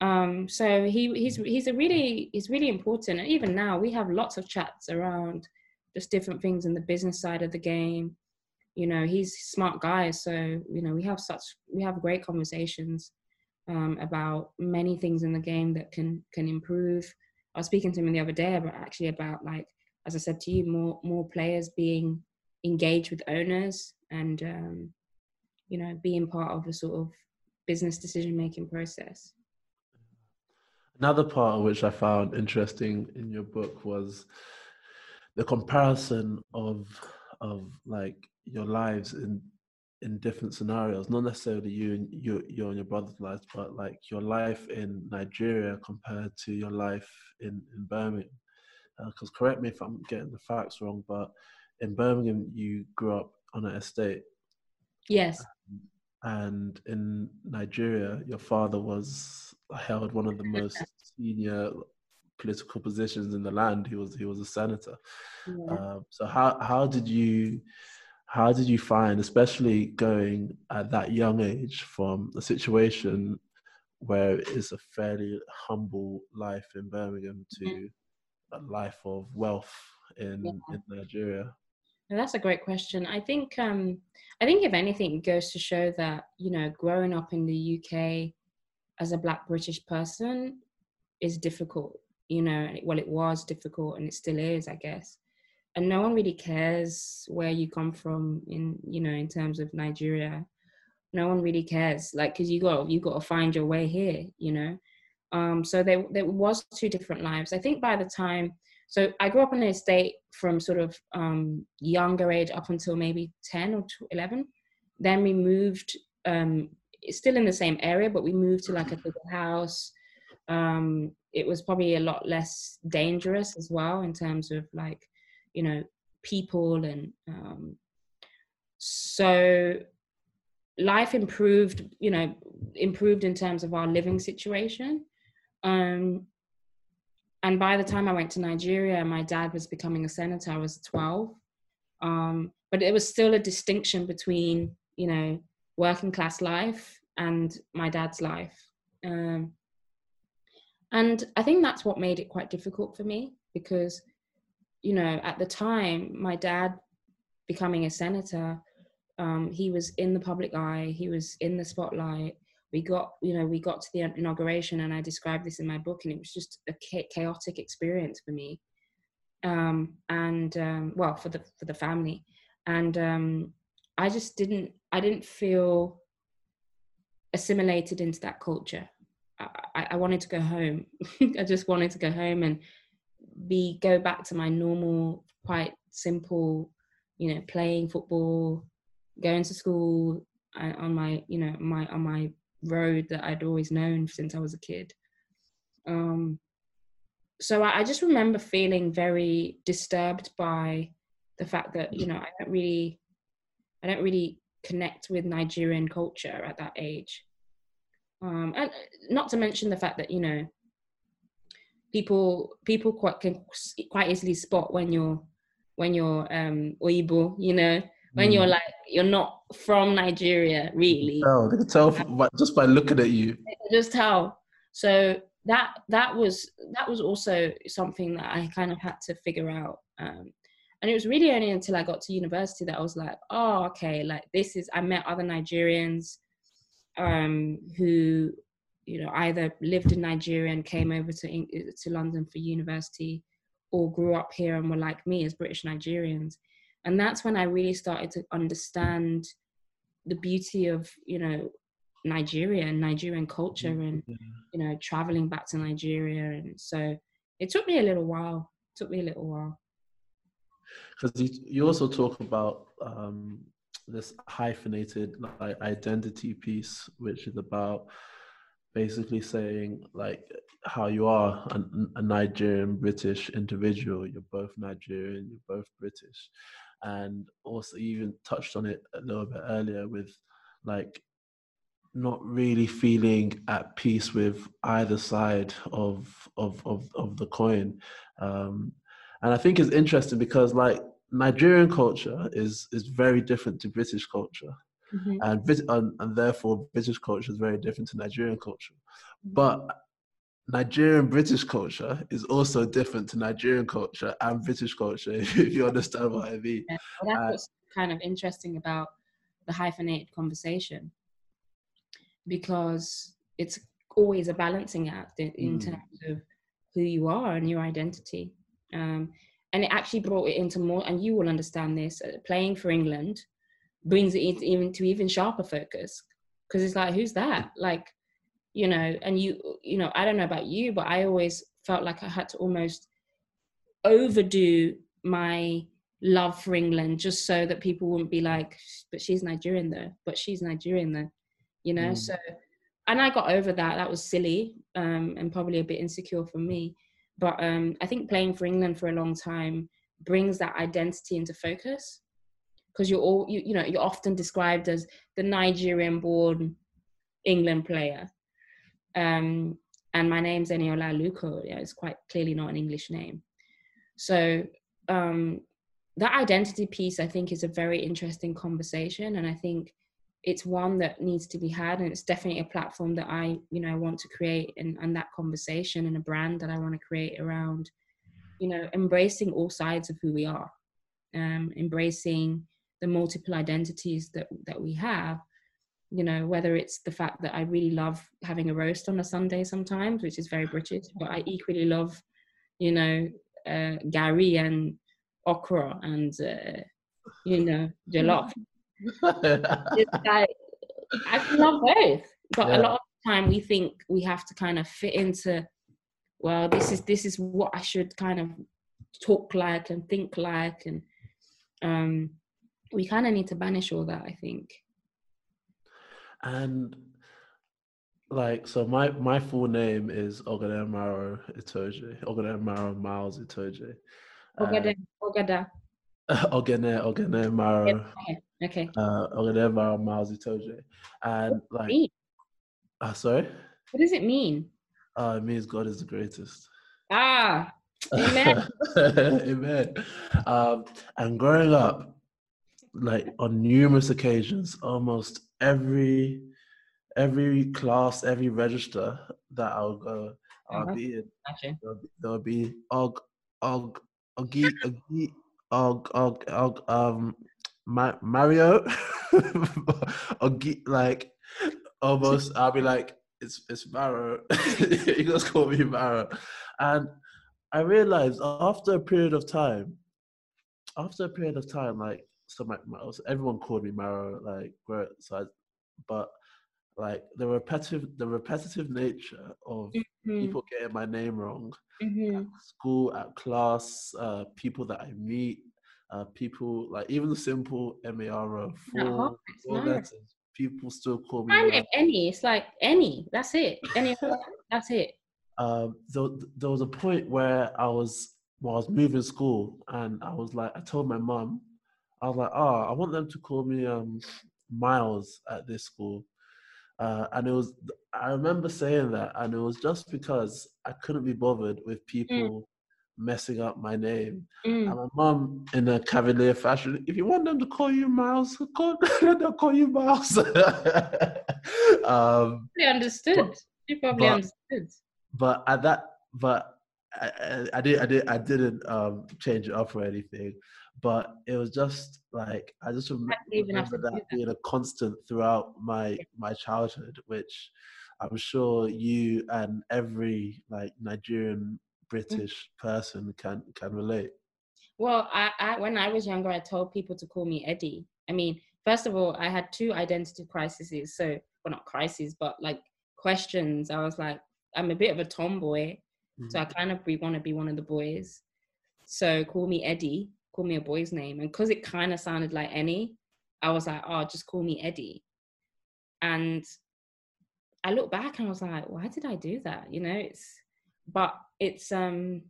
[SPEAKER 2] Um, so he he's he's a really he's really important, and even now we have lots of chats around just different things in the business side of the game. You know, he's smart guy, so you know we have such we have great conversations um, about many things in the game that can can improve. I was speaking to him the other day about actually about like as I said to you, more more players being engaged with owners and um, you know being part of a sort of business decision making process.
[SPEAKER 1] Another part which I found interesting in your book was the comparison of of like your lives in in different scenarios, not necessarily you and you you and your brother's lives, but like your life in Nigeria compared to your life in in Birmingham. Uh, because correct me if I'm getting the facts wrong, but in Birmingham you grew up on an estate,
[SPEAKER 2] Yes, um,
[SPEAKER 1] and in Nigeria your father was held one of the most (laughs) senior political positions in the land. He was he was a senator.
[SPEAKER 2] yeah.
[SPEAKER 1] Um, so how how did you how did you find, especially going at that young age from a situation where it's a fairly humble life in Birmingham to a life of wealth in, yeah. in Nigeria?
[SPEAKER 2] that's a great question. I think um, I think if anything, it goes to show that you know, growing up in the UK as a Black British person is difficult. You know, well, it was difficult, and it still is, I guess. And no one really cares where you come from in you know in terms of nigeria. No one really cares like because you got you got to find your way here you know? Um so there there was two different lives. I think by the time so i grew up in an estate from sort of um younger age up until maybe 10 or 11 then we moved um still in the same area but we moved to like a bigger house um it was probably a lot less dangerous as well in terms of like you know people and um, so life improved you know improved in terms of our living situation. Um, and by the time i went to nigeria my dad was becoming a senator i was 12 um, but it was still a distinction between you know working class life and my dad's life. Um, and i think that's what made it quite difficult for me because you know, at the time, my dad becoming a senator, um, he was in the public eye, he was in the spotlight. We got, you know, we got to the inauguration, and I described this in my book, and it was just a chaotic experience for me, um, and um, well, for the for the family, and um, I just didn't, I didn't feel assimilated into that culture. I, I wanted to go home. (laughs) I just wanted to go home and be go back to my normal, quite simple, you know, playing football, going to school uh, on my, you know, my on my road that I'd always known since I was a kid. Um, so I, I just remember feeling very disturbed by the fact that you know I don't really, I don't really connect with Nigerian culture at that age. Um, and not to mention the fact that you know people people quite can quite easily spot when you're when you're um Oyibo, you know, when mm. you're like you're not from Nigeria, really.
[SPEAKER 1] Oh, they can tell from, just by looking at you.
[SPEAKER 2] Just tell. So that that was that was also something that I kind of had to figure out. Um, and it was really only until I got to university that I was like, oh, okay, like this is. I met other Nigerians um, who you know either lived in Nigeria and came over to to London for university, or grew up here and were like me as British Nigerians, and that's when I really started to understand the beauty of you know Nigeria and Nigerian culture and you know traveling back to Nigeria. And so it took me a little while it took me a little while.
[SPEAKER 1] Because you, you also talk about um, this hyphenated like identity piece which is about basically saying like how you are a, Nigerian British individual. You're both Nigerian, you're both British, and also you even touched on it a little bit earlier with like not really feeling at peace with either side of of of, of the coin. Um, and I think it's interesting because like Nigerian culture is is very different to British culture. Mm-hmm. And, and, and therefore British culture is very different to Nigerian culture. Mm-hmm. But Nigerian British culture is also different to Nigerian culture and British culture, (laughs) if you understand what I mean.
[SPEAKER 2] Yeah, well, that's uh, what's kind of interesting about the hyphenated conversation because it's always a balancing act in, in mm. terms of who you are and your identity. Um, and it actually brought it into more, and you will understand this, uh, playing for England brings it even to even sharper focus. Because it's like who's that? Like you know and you you know i don't know about you but i always felt like i had to almost overdo my love for england just so that people wouldn't be like but she's nigerian though but she's nigerian though you know? Mm. so and i got over that. That was silly um, and probably a bit insecure for me but um, i think playing for england for a long time brings that identity into focus because you're all you, you know you're often described as the Nigerian born England player. Um, and my name's Eniola Aluko. Yeah, it's quite clearly not an English name. So um, that identity piece, I think, is a very interesting conversation, and I think it's one that needs to be had, and it's definitely a platform that I, you know, i want to create, and, and that conversation and a brand that I want to create around, you know, embracing all sides of who we are, um, embracing the multiple identities that that we have you know whether it's the fact that i really love having a roast on a sunday sometimes which is very british but i equally love you know uh, garri and okra and uh, you know jollof it's (laughs) like i love both but yeah. a lot of the time we think we have to kind of fit into well this is this is what i should kind of talk like and think like and um we kind of need to banish all that i think
[SPEAKER 1] and like so my my full name is Oghenemaro Itoje. Oghenemaro Miles Itoje.
[SPEAKER 2] Ogada Ogada. (laughs)
[SPEAKER 1] Ogene Ogene Maro.
[SPEAKER 2] Okay. okay.
[SPEAKER 1] Uh Oghenemaro Miles Itoje. And like uh, sorry?
[SPEAKER 2] What does it mean?
[SPEAKER 1] Uh it means God is the greatest.
[SPEAKER 2] Ah Amen. (laughs)
[SPEAKER 1] Amen. Um, and growing up, like on numerous occasions, almost every every class, every register that I'll go, I'll uh-huh. be in. Okay. There'll, there'll be og og ogi ogi og og og um Ma- Mario (laughs) ogi like almost (laughs) I'll be like it's it's Mario. (laughs) you just call me Mario, and I realized after a period of time, after a period of time, like so my, my everyone called me Maro, like. So, I, but like the repetitive the repetitive nature of mm-hmm. people getting my name wrong mm-hmm. at school, at class, uh, people that I meet, uh, people like even the simple M-A-R-O, four, four letters. People still call me.
[SPEAKER 2] I Eni. It's like Eni. That's it. Eni. that's it.
[SPEAKER 1] Um, there, there was a point where I was well, I was moving school, and I was like, I told my mom, I was like, oh, I want them to call me um, Miles at this school. Uh, and it was, I remember saying that, and it was just because I couldn't be bothered with mm. people mm. messing up my name. Mm. And my mom, in a cavalier fashion, if you want them to call you Miles, (laughs) call, they'll call you Miles. (laughs)
[SPEAKER 2] um, they understood. But, you probably but, understood.
[SPEAKER 1] But at that, but I, I, I did, I did, I didn't um, change it up or anything but it was just like I just remember, remember that, that being a constant throughout my my childhood, which I'm sure you and every like Nigerian British person can can relate.
[SPEAKER 2] Well, I, I when I was younger, I told people to call me Eddie. I mean, first of all, I had two identity crises. So, well, not crises, but like questions. I was like, I'm a bit of a tomboy, mm-hmm. so I mm-hmm. kind of want to be one of the boys. So call me Eddie call me a boy's name. And because it kind of sounded like Eni, I was like, oh, just call me Eddie. And I look back and I was like, why did I do that? You know, it's, but it's, um,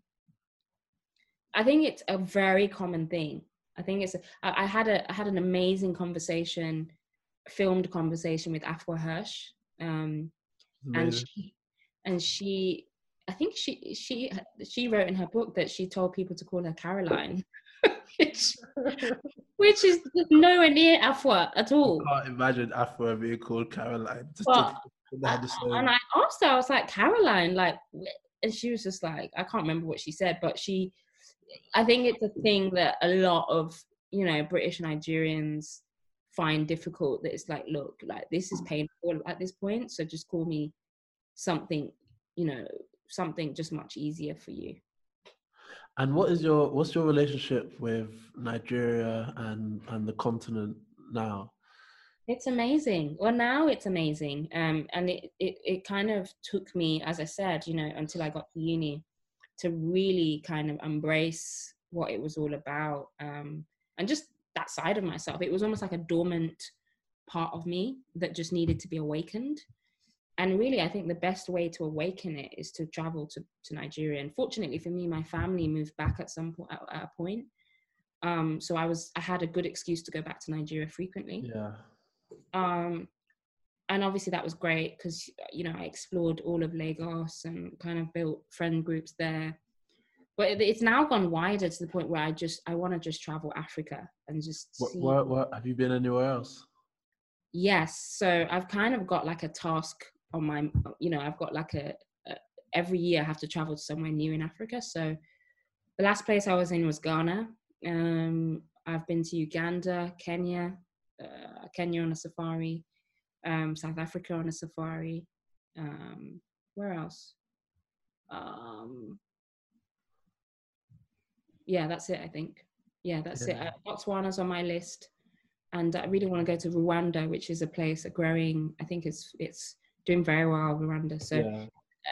[SPEAKER 2] I think it's a very common thing. I think it's, I, I had a, I had an amazing conversation, filmed conversation with Afua Hirsch. Um, and she, and she, I think she, she, she wrote in her book that she told people to call her Caroline (laughs) (laughs) which, which is nowhere near Afua at all.
[SPEAKER 1] I can't imagine Afua being called Caroline.
[SPEAKER 2] But, and I asked her, I was like, Caroline, like, and she was just like, I can't remember what she said, but she, I think it's a thing that a lot of, you know, British Nigerians find difficult that it's like, look, like, this is painful at this point. So just call me something, you know, something just much easier for you.
[SPEAKER 1] And what is your what's your relationship with Nigeria and and the continent now?
[SPEAKER 2] It's amazing. Well, now it's amazing, um, and it, it it kind of took me, as I said, you know, until I got to uni, to really kind of embrace what it was all about, um, and just that side of myself. It was almost like a dormant part of me that just needed to be awakened and really i think the best way to awaken it is to travel to, to nigeria. And fortunately for me my family moved back at some point at, at a point. Um, so i was i had a good excuse to go back to nigeria frequently.
[SPEAKER 1] Yeah.
[SPEAKER 2] Um, and obviously that was great because you know i explored all of lagos and kind of built friend groups there. But it's now gone wider to the point where I just I want to just travel Africa and just
[SPEAKER 1] what,
[SPEAKER 2] see.
[SPEAKER 1] what, what, have you been anywhere else?
[SPEAKER 2] Yes, so I've kind of got like a task on my, you know, I've got like a, a every year I have to travel to somewhere new in Africa. So the last place I was in was Ghana. Um, I've been to Uganda, Kenya, uh, Kenya on a safari, um, South Africa on a safari. Um, where else? Um, yeah, that's it. I think. Yeah, that's yeah. it. Uh, Botswana's on my list, and I really want to go to Rwanda, which is a place, a growing. I think it's it's doing very well, Rwanda. So yeah.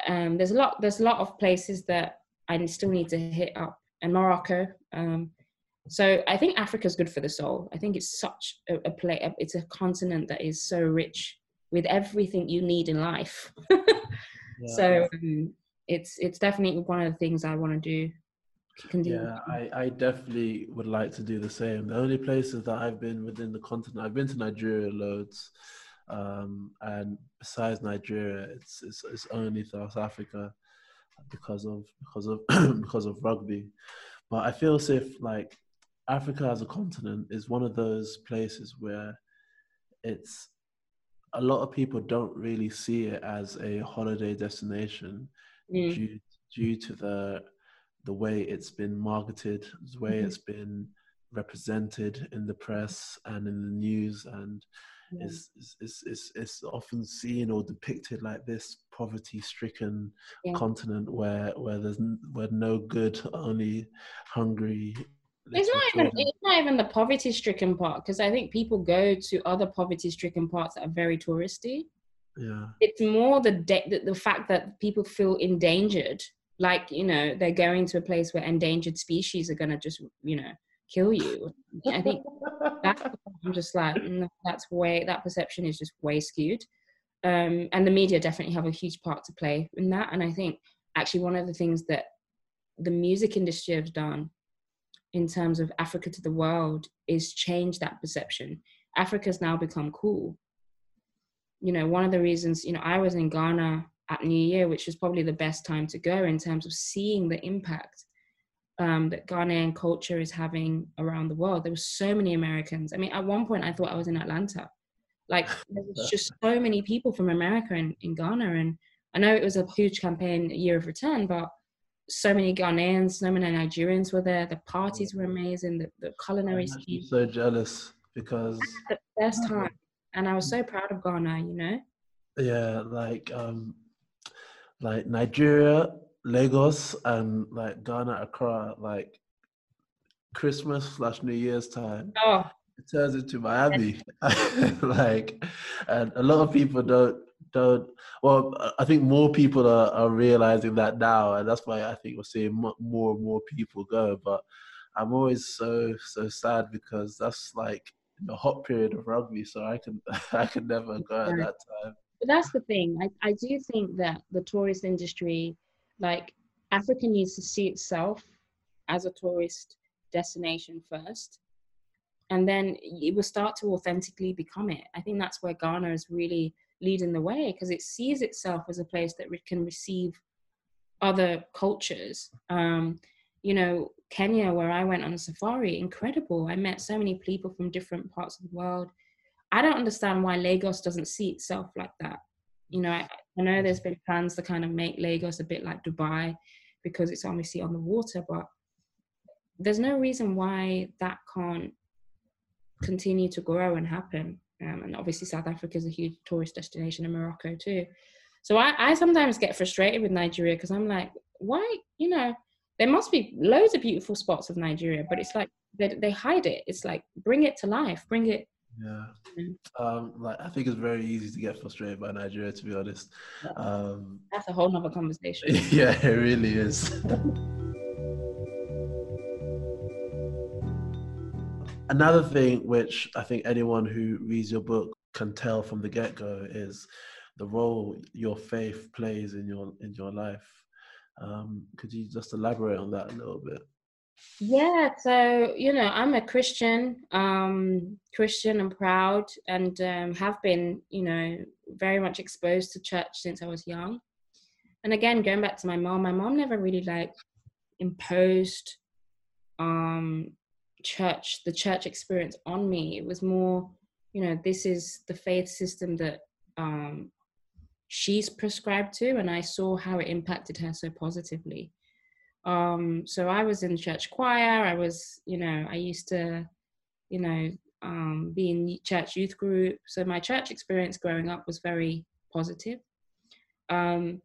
[SPEAKER 2] um, there's a lot. There's a lot of places that I still need to hit up, and Morocco. Um, so I think Africa is good for the soul. I think it's such a, a place. It's a continent that is so rich with everything you need in life. (laughs) yeah. So um, it's it's definitely one of the things I want to do
[SPEAKER 1] yeah, I, I definitely would like to do the same. The only places that I've been within the continent, I've been to Nigeria loads, um, and besides Nigeria, it's, it's it's only South Africa because of because of (clears throat) because of rugby. But I feel as if like Africa as a continent is one of those places where it's a lot of people don't really see it as a holiday destination mm. due due to the the way it's been marketed, the way mm-hmm. it's been represented in the press and in the news, and Mm. yeah. is, is, is, is often seen or depicted like this poverty-stricken yeah. continent where where there's where no good, only hungry.
[SPEAKER 2] It's not even it's not even the poverty-stricken part because I think people go to other poverty-stricken parts that are very touristy.
[SPEAKER 1] Yeah,
[SPEAKER 2] it's more the de- the, the fact that people feel endangered like you know they're going to a place where endangered species are going to just you know kill you i think i'm just like no, that's way that perception is just way skewed. Um, and the media definitely have a huge part to play in that and i think actually one of the things that the music industry has done in terms of africa to the world is change that perception. Africa's now become cool. You know one of the reasons you know i was in ghana at New Year, which was probably the best time to go in terms of seeing the impact um, that Ghanaian culture is having around the world. There were so many Americans. I mean, at one point, I thought I was in Atlanta. Like, (laughs) there was just so many people from America in, in Ghana. And I know it was a huge campaign, Year of Return, but so many Ghanaians, so many Nigerians were there. The parties were amazing. The, the culinary
[SPEAKER 1] so jealous because
[SPEAKER 2] the best time, and I was so proud of Ghana. You know.
[SPEAKER 1] Yeah, like um, like Nigeria, Lagos, and like Ghana, Accra, like Christmas slash New Year's time.
[SPEAKER 2] Oh.
[SPEAKER 1] It turns into Miami, (laughs) like, and a lot of people don't don't. Well, I think more people are, are realizing that now, and that's why I think we're seeing more and more people go. But I'm always so so sad because that's like the hot period of rugby, so I can (laughs) I can never go at that time
[SPEAKER 2] but that's the thing. I, I do think that the tourist industry, like Africa needs to see itself as a tourist destination first. And then it will start to authentically become it. I think that's where Ghana is really leading the way because it sees itself as a place that can receive other cultures. Um, you know, Kenya, where I went on a safari, incredible. I met so many people from different parts of the world I don't understand why Lagos doesn't see itself like that. You know, I, I know there's been plans to kind of make Lagos a bit like Dubai because it's obviously on the water, but there's no reason why that can't continue to grow and happen. Um, and obviously, South Africa is a huge tourist destination, and Morocco too. So I, I sometimes get frustrated with Nigeria because I'm like, why? You know, there must be loads of beautiful spots of Nigeria, but it's like they, they hide it. It's like bring it to life, bring it
[SPEAKER 1] yeah. Um, like I think it's very easy to get frustrated by Nigeria, to be honest. Um,
[SPEAKER 2] That's a whole nother conversation. (laughs)
[SPEAKER 1] yeah, it really is. (laughs) Another thing which I think anyone who reads your book can tell from the get go is the role your faith plays in your in your life. Um, could you just elaborate on that a little bit?
[SPEAKER 2] Yeah, so you know, I'm a Christian, um, Christian and proud, and um, have been, you know, very much exposed to church since I was young. And again, going back to my mom, my mom never really like imposed um, church, the church experience on me. It was more, you know, this is the faith system that um, she's prescribed to, and I saw how it impacted her so positively. Um, so I was in church choir. I was, you know, I used to, you know, um, be in church youth group. So my church experience growing up was very positive. Um,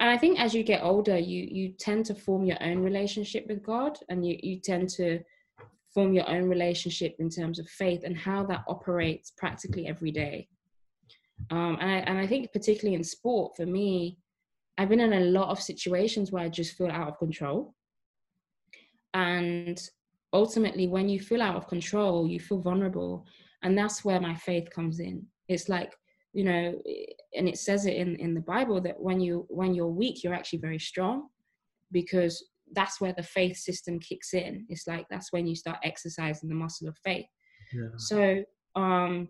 [SPEAKER 2] and I think as you get older, you you tend to form your own relationship with God, and you you tend to form your own relationship in terms of faith and how that operates practically every day. Um, and I and I think particularly in sport, for me, I've been in a lot of situations where I just feel out of control, and ultimately, when you feel out of control, you feel vulnerable, and that's where my faith comes in. It's like you know and it says it in in the bible that when you when you're weak you're actually very strong because that's where the faith system kicks in it's like that's when you start exercising the muscle of faith yeah. so um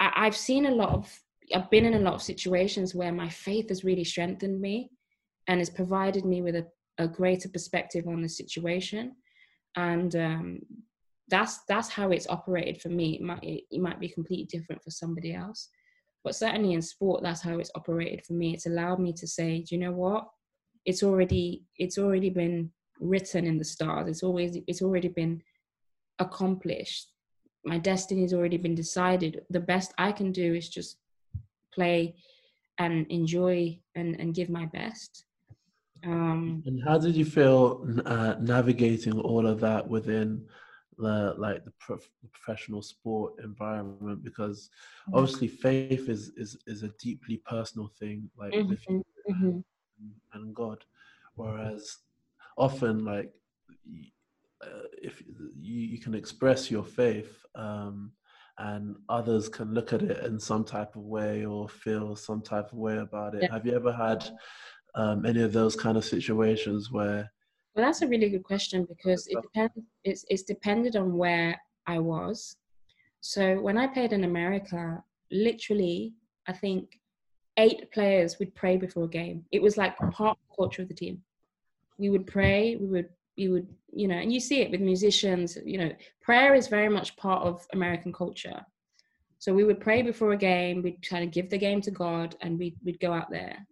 [SPEAKER 2] I, i've seen a lot of i've been in a lot of situations where my faith has really strengthened me and has provided me with a, a greater perspective on the situation. And um that's that's how it's operated for me. It might it, might be completely different for somebody else but certainly in sport that's how it's operated for me. It's allowed me to say do you know what? It's already it's already been written in the stars. It's always it's already been accomplished. My destiny has already been decided. The best i can do is just play and enjoy and and give my best um
[SPEAKER 1] and how did you feel uh, navigating all of that within the like the, prof- professional sport environment because mm-hmm. obviously faith is is is a deeply personal thing like mm-hmm. with you mm-hmm. and God whereas often like uh, if you, you can express your faith um, and others can look at it in some type of way or feel some type of way about it yeah. have you ever had um, any of those kind of situations where
[SPEAKER 2] well, that's a really good question because it depends. It's it's depended on where I was. So when I played in America, literally, I think eight players would pray before a game. It was like part of the culture of the team. We would pray. We would we would you know, and you see it with musicians. You know, prayer is very much part of American culture. So we would pray before a game. We'd kind of give the game to God, and we'd we'd go out there.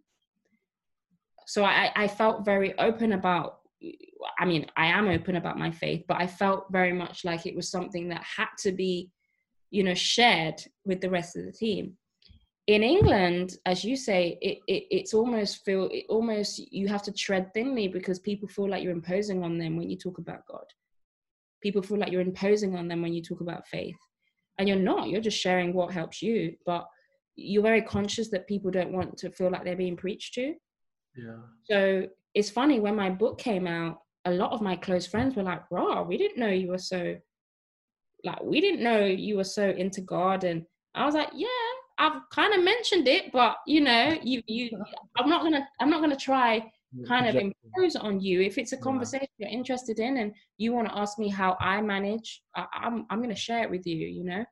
[SPEAKER 2] So I I felt very open about I mean, I am open about my faith, but I felt very much like it was something that had to be, you know, shared with the rest of the team. In England, as you say, it, it it's almost feel it almost you have to tread thinly because people feel like you're imposing on them when you talk about God. People feel like you're imposing on them when you talk about faith, and you're not. You're just sharing what helps you, but you're very conscious that people don't want to feel like they're being preached to.
[SPEAKER 1] Yeah.
[SPEAKER 2] So it's funny when my book came out, a lot of my close friends were like, "Raw, we didn't know you were so like we didn't know you were so into God." And I was like, "Yeah, I've kind of mentioned it, but you know, you you (laughs) I'm not gonna I'm not gonna try kind of impose on you if it's a conversation you're interested in and you want to ask me how I manage. I, I'm I'm gonna share it with you. You know,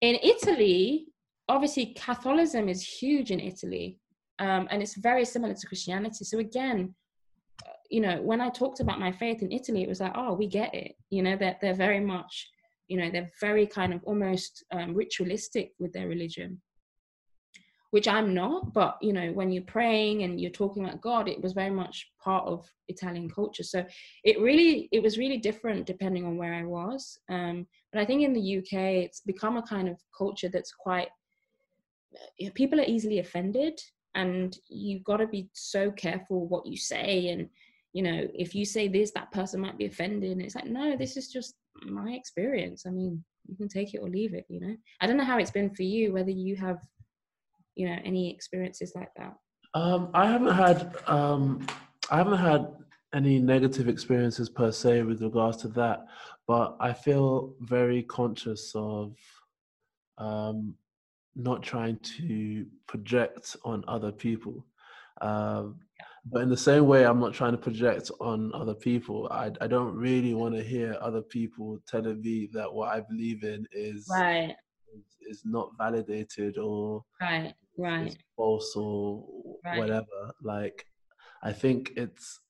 [SPEAKER 2] in Italy, obviously Catholicism is huge in Italy um, and it's very similar to Christianity. So again, uh, you know, when I talked about my faith in Italy, it was like, oh, we get it. You know, that they're, they're very much, you know, they're very kind of almost um, ritualistic with their religion, which I'm not. But you know, when you're praying and you're talking about God, it was very much part of Italian culture. So it really, it was really different depending on where I was. Um, but I think in the UK, it's become a kind of culture that's quite people are easily offended and you've got to be so careful what you say and you know if you say this that person might be offended and it's like no this is just my experience i mean you can take it or leave it you know i don't know how it's been for you whether you have you know any experiences like that
[SPEAKER 1] um i haven't had um i haven't had any negative experiences per se with regards to that but i feel very conscious of um not trying to project on other people. Um, but in the same way, I'm not trying to project on other people. I, I don't really want to hear other people telling me that what I believe in is
[SPEAKER 2] right
[SPEAKER 1] is, is not validated or
[SPEAKER 2] right right
[SPEAKER 1] false or right. whatever. Like I think it's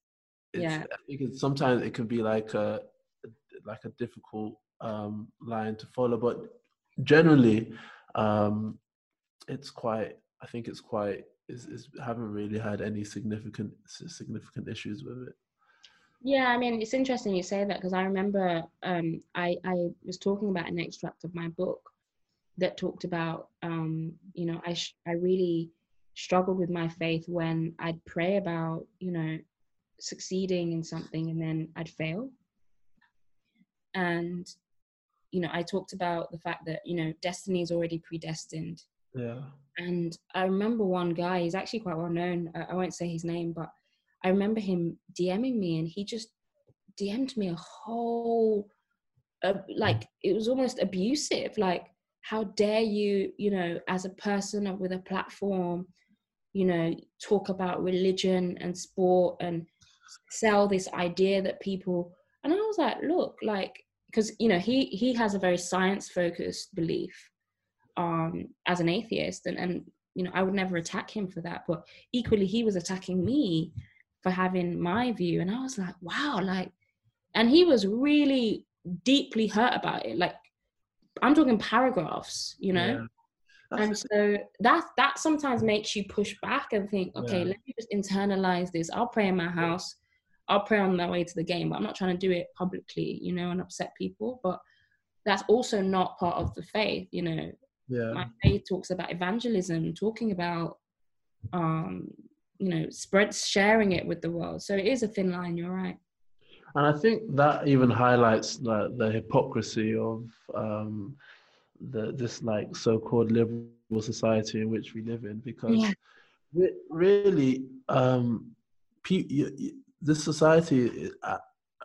[SPEAKER 1] it's,
[SPEAKER 2] Yeah.
[SPEAKER 1] I think it's, sometimes it can be like a like a difficult um, line to follow, but generally, um, it's quite. I think it's quite. Is, is haven't really had any significant significant issues with it.
[SPEAKER 2] Yeah, I mean, it's interesting you say that because I remember um, I, I was talking about an extract of my book that talked about, um, you know, I, sh- I really struggled with my faith when I'd pray about, you know, succeeding in something and then I'd fail. And, you know, I talked about the fact that, you know, destiny is already predestined.
[SPEAKER 1] Yeah.
[SPEAKER 2] And I remember one guy, he's actually quite well known. I won't say his name, but I remember him DMing me and he just DM'd me a whole, uh, like, it was almost abusive. Like, how dare you, you know, as a person with a platform, you know, talk about religion and sport and sell this idea that people, and I was like, look, like, because, you know, he, he has a very science focused belief um, as an atheist and, and, you know, I would never attack him for that, but equally he was attacking me for having my view. And I was like, wow, like, and he was really deeply hurt about it. Like, I'm talking paragraphs, you know?
[SPEAKER 1] Yeah. That's
[SPEAKER 2] And so that that sometimes makes you push back and think, okay,
[SPEAKER 1] Yeah.
[SPEAKER 2] let me just internalize this. I'll pray in my house. I'll pray on my way to the game, but I'm not trying to do it publicly, you know, and upset people. But that's also not part of the faith, you know.
[SPEAKER 1] Yeah.
[SPEAKER 2] My faith talks about evangelism, talking about um, you know, spread sharing it with the world. So it is a thin line, you're right.
[SPEAKER 1] And I think that even highlights the, the hypocrisy of um, the this like so-called liberal society in which we live in, because
[SPEAKER 2] Yeah.
[SPEAKER 1] re- really, um, pe- you, you, this society uh,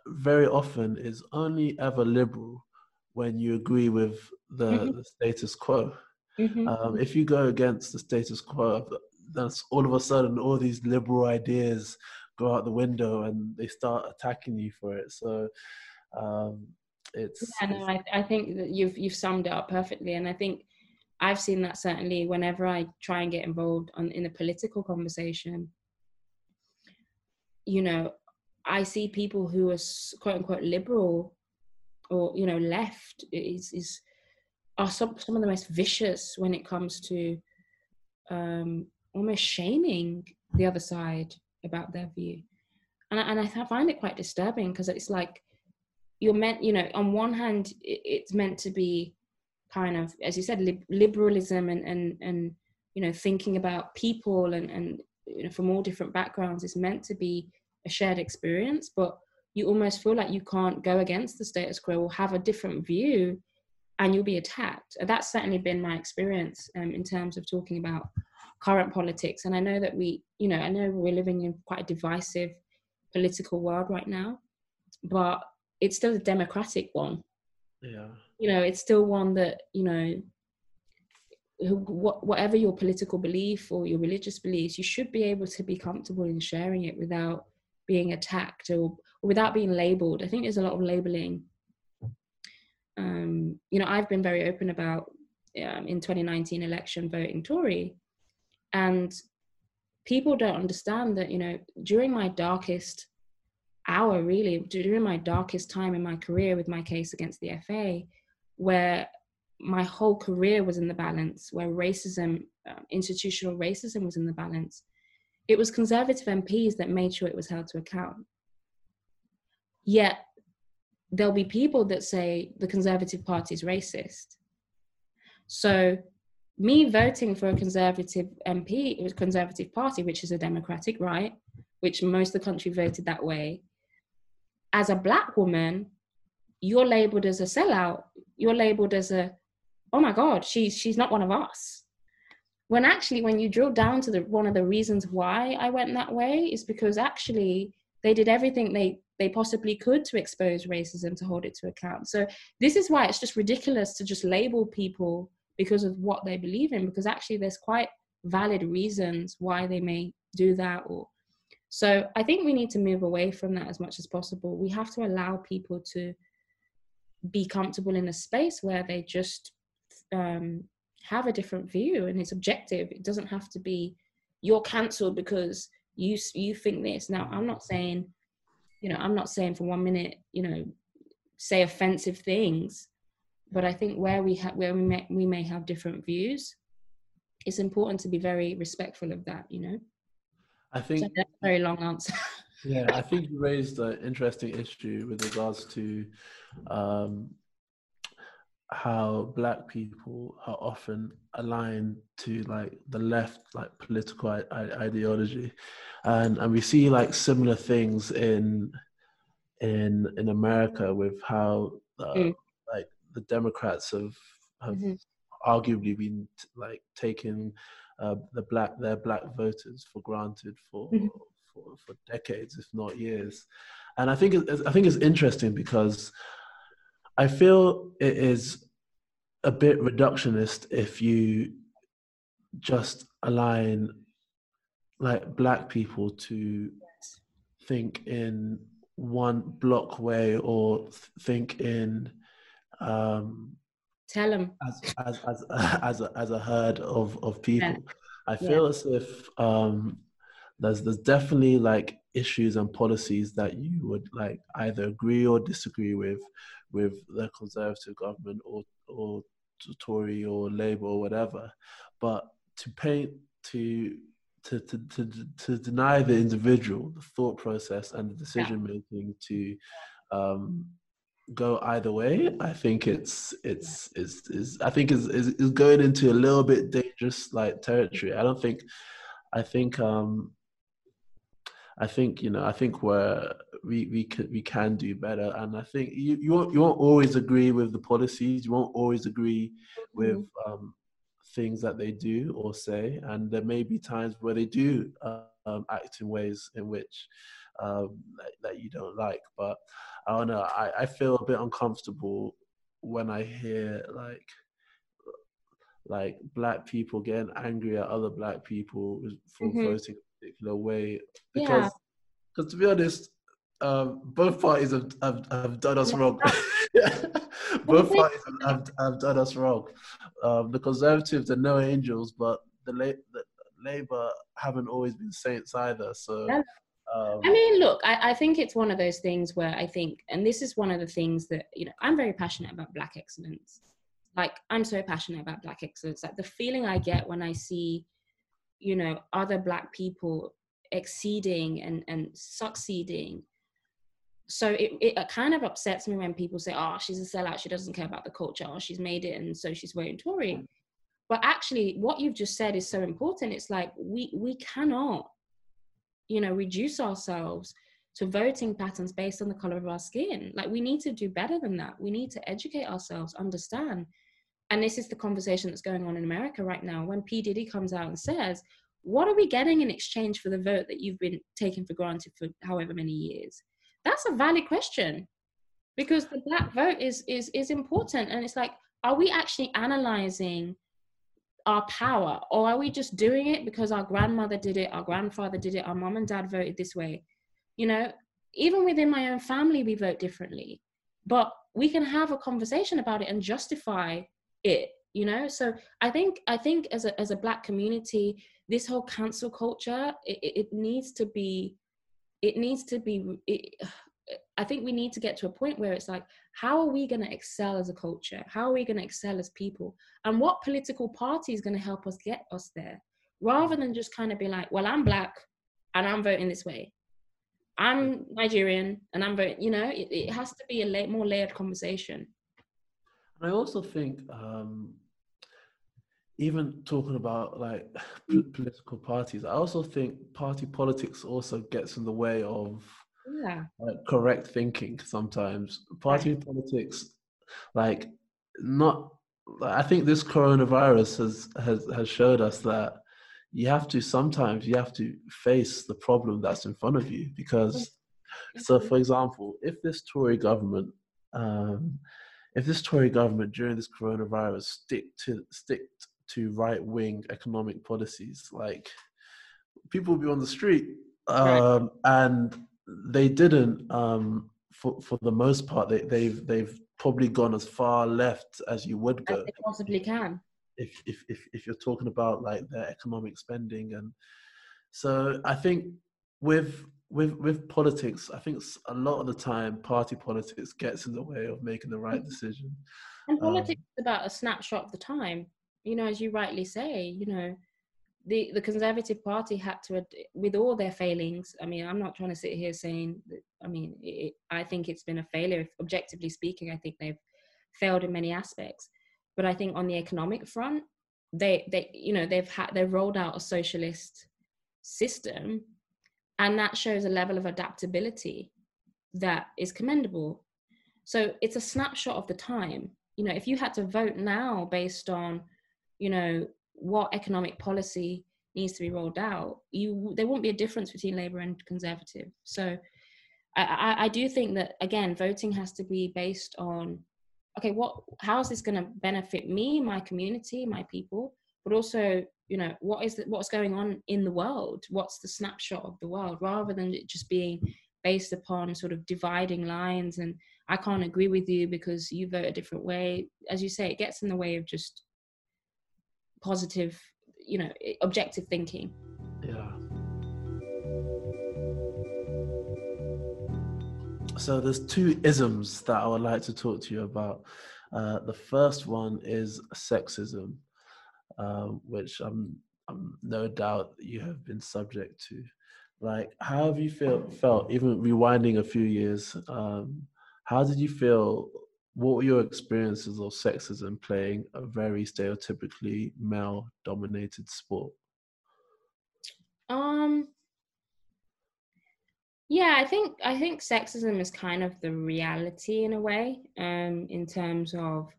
[SPEAKER 1] very often is only ever liberal when you agree with the,
[SPEAKER 2] Mhm.
[SPEAKER 1] the status quo.
[SPEAKER 2] Mhm.
[SPEAKER 1] Um, if you go against the status quo, that's all of a sudden all these liberal ideas go out the window and they start attacking you for it. So um, it's,
[SPEAKER 2] Yeah, no, I, I think that you've you've summed it up perfectly, and I think I've seen that certainly whenever I try and get involved on in a political conversation. You know, I see people who are quote unquote liberal, or you know, left is is are some some of the most vicious when it comes to um, almost shaming the other side about their view, and I, and I find it quite disturbing because it's like you're meant you know on one hand it's meant to be kind of as you said lib- liberalism and and and you know thinking about people and and you know from all different backgrounds. Is meant to be a shared experience but you almost feel like you can't go against the status quo or have a different view and you'll be attacked. That's certainly been my experience um, in terms of talking about current politics. And i know that we you know i know we're living in quite a divisive political world right now but it's still a democratic one.
[SPEAKER 1] Yeah,
[SPEAKER 2] you know it's still one that you know whatever your political belief or your religious beliefs you should be able to be comfortable in sharing it without being attacked or, or without being labeled. I think there's a lot of labeling. Um, you know i've been very open about um, in 2019 election voting tory and people don't understand that you know during my darkest hour really during my darkest time in my career with my case against the FA where my whole career was in the balance where racism uh, institutional racism was in the balance it was conservative MPs that made sure it was held to account yet there'll be people that say the conservative party is racist so me voting for a conservative MP, it was conservative party, which is a democratic right, which most of the country voted that way. As a black woman, you're labeled as a sellout. You're labeled as a, oh my God, she's she's not one of us. When actually, when you drill down to the one of the reasons why I went that way is because actually they did everything they they possibly could to expose racism to hold it to account. So this is why it's just ridiculous to just label people because of what they believe in because actually there's quite valid reasons why they may do that or so i think we need to move away from that as much as possible we have to allow people to be comfortable in a space where they just um, have a different view and it's objective it doesn't have to be you're cancelled because you you think this now i'm not saying you know, I'm not saying for one minute, you know, say offensive things, but I think where we have where we may we may have different views, it's important to be very respectful of that. You know.
[SPEAKER 1] I think so
[SPEAKER 2] that's a very long answer. (laughs)
[SPEAKER 1] yeah, I think you raised an interesting issue with regards to um, how black people are often aligned to like the left like political I- ideology and and we see like similar things in in in america with how uh, mm. like the democrats have have mm-hmm. arguably been like taking uh, the black their black voters for granted for, mm-hmm. for for decades if not years and i think it's, i think it's interesting because I feel it is a bit reductionist if you just align like black people to think in one block way or think in um
[SPEAKER 2] tell them
[SPEAKER 1] as as as (laughs) as a, as a herd of of people yeah. i feel yeah. as if um there's there's definitely like issues and policies that you would like either agree or disagree with with the conservative government or or Tory or Labour or whatever, but to paint to to, to, to, to deny the individual the thought process and the decision making to um, go either way i think it's it's is is i think is, is is going into a little bit dangerous like territory. I don't think i think um I think you know I think we're we we can we can do better, and I think you you won't you won't always agree with the policies. You won't always agree with mm-hmm. um, things that they do or say, and there may be times where they do um, act in ways in which um, that, that, you don't like. But I don't know. I, I feel a bit uncomfortable when I hear like like black people getting angry at other black people for mm-hmm. voting particular way because because to be honest um, both parties have, have, have done us wrong (laughs) both parties have, have, done us wrong um, the conservatives are no angels but the, La- the labor haven't always been saints either so um,
[SPEAKER 2] I mean, look, I, I, think it's one of those things where I think, and this is one of the things that, you know, I'm very passionate about Black excellence. Like, I'm so passionate about Black excellence. Like, the feeling I get when I see you know other black people exceeding and and succeeding so it, it kind of upsets me when people say oh she's a sellout. She doesn't care about the culture. Or she's made it and so she's voting tory. But actually what you've just said is so important. It's like we we cannot you know reduce ourselves to voting patterns based on the color of our skin. Like we need to do better than that. We need to educate ourselves understand. And this is the conversation that's going on in America right now. When P. Diddy comes out and says, What are we getting in exchange for the vote that you've been taking for granted for however many years? That's a valid question. Because the black vote is is is important. And it's like are we actually analyzing our power? Or are we just doing it because our grandmother did it our grandfather did it our mom and dad voted this way? You know even within my own family we vote differently. But we can have a conversation about it and justify it you know? So i think i think as a as a black community this whole cancel culture it, it needs to be it needs to be it, i think we need to get to a point where it's like how are we going to excel as a culture? How are we going to excel as people? And what political party is going to help us get us there? Rather than just kind of be like well i'm black and i'm voting this way. I'm nigerian and i'm voting you know it, it has to be a la- more layered conversation.
[SPEAKER 1] And I also think um, even talking about like p- political parties, I also think party politics also gets in the way of
[SPEAKER 2] yeah.
[SPEAKER 1] like, correct thinking sometimes. Party right. politics, like not. I think this coronavirus has has has showed us that you have to sometimes you have to face the problem that's in front of you because. So, for example, if this Tory government um, if this Tory government during this coronavirus stick to stick to right wing economic policies, like people will be on the street, um, right. and they didn't. Um, for for the most part, they, they've they've probably gone as far left as you would go.
[SPEAKER 2] As they possibly can.
[SPEAKER 1] If if if if you're talking about like their economic spending and so I think with with with politics, I think a lot of the time party politics gets in the way of making the right mm-hmm. decision.
[SPEAKER 2] And politics um, is about a snapshot of the time. You know, as you rightly say, you know, the the Conservative Party had to, with all their failings. I mean, I'm not trying to sit here saying. That, I mean, it, I think it's been a failure. If, Objectively speaking, I think they've failed in many aspects. But I think on the economic front, they they you know they've had they've rolled out a socialist system and that shows a level of adaptability that is commendable so it's a snapshot of the time you know if you had to vote now based on you know what economic policy needs to be rolled out you there won't be a difference between labor and conservative. So I, I do think that again voting has to be based on okay what how is this going to benefit me my community my people but also you know what is the, what's going on in the world? What's the snapshot of the world? Rather than it just being based upon sort of dividing lines and i can't agree with you because you vote a different way. As you say it gets in the way of just positive you know objective thinking
[SPEAKER 1] yeah so there's two isms that i would like to talk to you about uh, the first one is sexism um, which I'm, I'm no doubt you have been subject to. Like, how have you feel, felt, even rewinding a few years, um, how did you feel? What were your experiences of sexism playing a very stereotypically male dominated sport?
[SPEAKER 2] Um, yeah, I think I think sexism is kind of the reality in a way, um, in terms of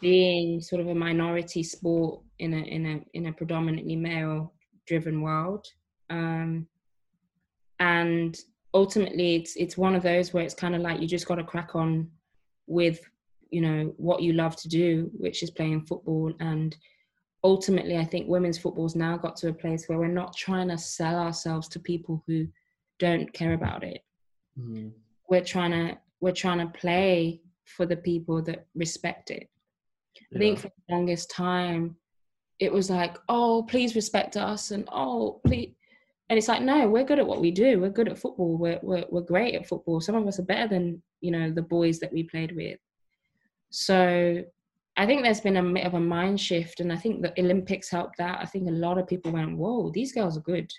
[SPEAKER 2] being sort of a minority sport in a in a in a predominantly male driven world um, and ultimately it's it's one of those where it's kind of like you just got to crack on with you know what you love to do which is playing football and ultimately i think women's football's now got to a place where we're not trying to sell ourselves to people who don't care about it mm. we're trying to we're trying to play for the people that respect it I think for the longest time, it was like, oh, please respect us, and oh, please. And it's like, no, we're good at what we do. We're good at football. We're, we're, we're great at football. Some of us are better than, you know, the boys that we played with. So I think there's been a bit of a mind shift. And I think the Olympics helped that. I think a lot of people went, whoa, these girls are good.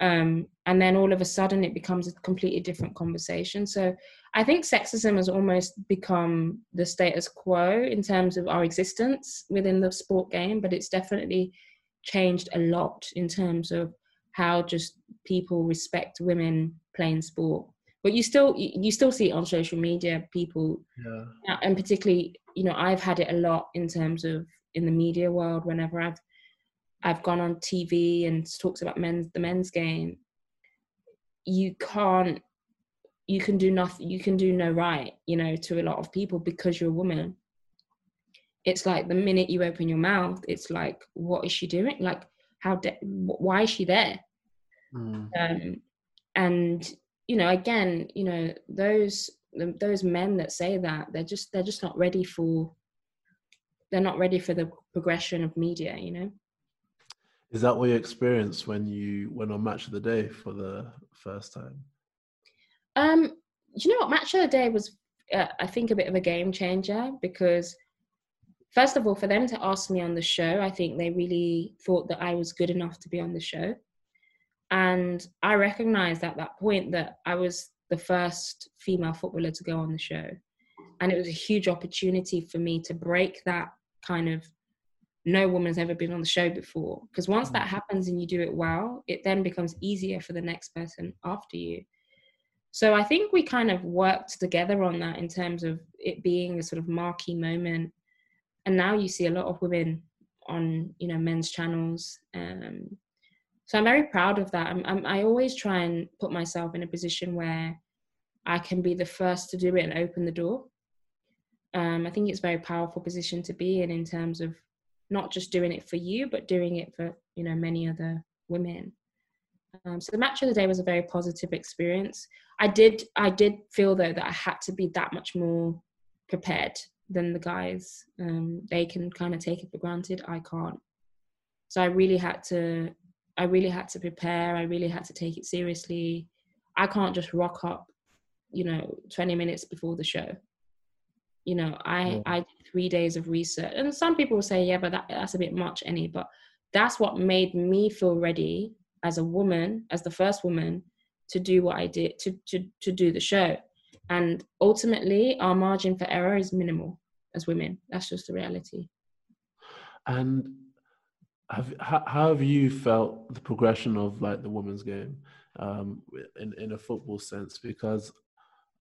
[SPEAKER 2] Um, and then all of a sudden it becomes a completely different conversation. So I think sexism has almost become the status quo in terms of our existence within the sport game, but it's definitely changed a lot in terms of how just people respect women playing sport. But you still you still see it on social media, people, yeah. and particularly you know I've had it a lot in terms of in the media world. Whenever I've I've gone on TV and talks about men's the men's game, you can't you can do nothing you can do no right you know to a lot of people because you're a woman it's like the minute you open your mouth it's like what is she doing like how de- why is she there mm. um, and you know again you know those those men that say that they're just they're just not ready for they're not ready for the progression of media you know
[SPEAKER 1] is that what you experienced when you went on match of the day for the first time
[SPEAKER 2] um, you know what? Match of the day was, uh, I think, a bit of a game changer because, first of all, for them to ask me on the show, I think they really thought that I was good enough to be on the show. And I recognized at that point that I was the first female footballer to go on the show. And it was a huge opportunity for me to break that kind of no woman's ever been on the show before. Because once that mm. happens and you do it well, it then becomes easier for the next person after you. So I think we kind of worked together on that in terms of it being a sort of marquee moment. And now you see a lot of women on, you know, men's channels. Um, so I'm very proud of that. I'm, I'm, I always try and put myself in a position where I can be the first to do it and open the door. Um, I think it's a very powerful position to be in in terms of not just doing it for you, but doing it for you know many other women. Um, so the match of the day was a very positive experience. I did I did feel though that I had to be that much more prepared than the guys. Um, they can kind of take it for granted. I can't. So I really had to I really had to prepare. I really had to take it seriously. I can't just rock up, you know, 20 minutes before the show. You know, I yeah. I did three days of research, and some people will say, yeah, but that, that's a bit much, Eni. But that's what made me feel ready as a woman, as the first woman, to do what I did to to to do the show. And ultimately, our margin for error is minimal as women. That's just the reality.
[SPEAKER 1] And have how, how have you felt the progression of like the women's game um, in in a football sense? Because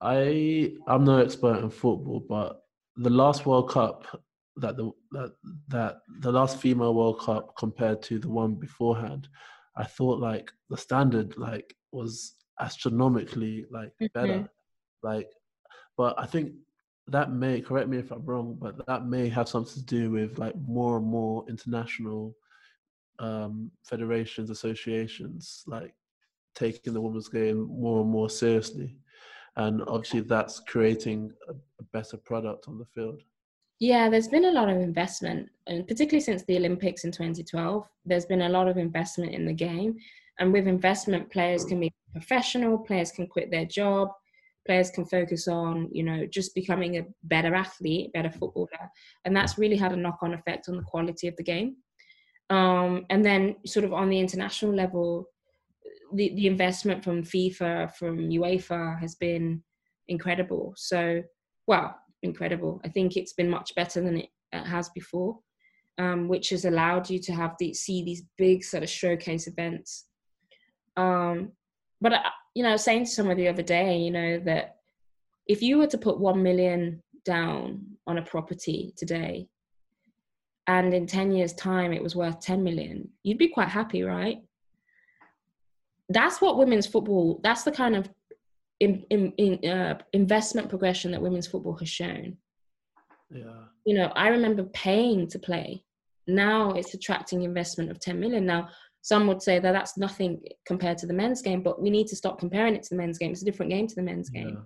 [SPEAKER 1] I I'm no expert in football, but the last World Cup that the that that the last female World Cup compared to the one beforehand, I thought like the standard like was astronomically like better, mm-hmm. like. But I think that may correct me if I'm wrong, but that may have something to do with like more and more international um, federations, associations, like taking the women's game more and more seriously and obviously that's creating a, a better product on the field.
[SPEAKER 2] Yeah, there's been a lot of investment, and particularly since the Olympics in 2012, there's been a lot of investment in the game. And with investment, players can be professional, players can quit their job, players can focus on, you know, just becoming a better athlete, better footballer. And that's really had a knock on effect on the quality of the game. Um, and then, sort of on the international level, the, the investment from FIFA, from UEFA has been incredible. So, well, incredible. I think it's been much better than it has before, um, which has allowed you to have the see these big sort of showcase events. Um, but I, you know, saying to someone the other day, you know, that if you were to put one million down on a property today, and in ten years' time it was worth ten million, you'd be quite happy, right? that's what women's football that's the kind of in, in, in uh, investment progression that women's football has shown.
[SPEAKER 1] Yeah.
[SPEAKER 2] You know i remember paying to play. Now it's attracting investment of 10 million. Now some would say that that's nothing compared to the men's game but we need to stop comparing it to the men's game it's a different game to the men's game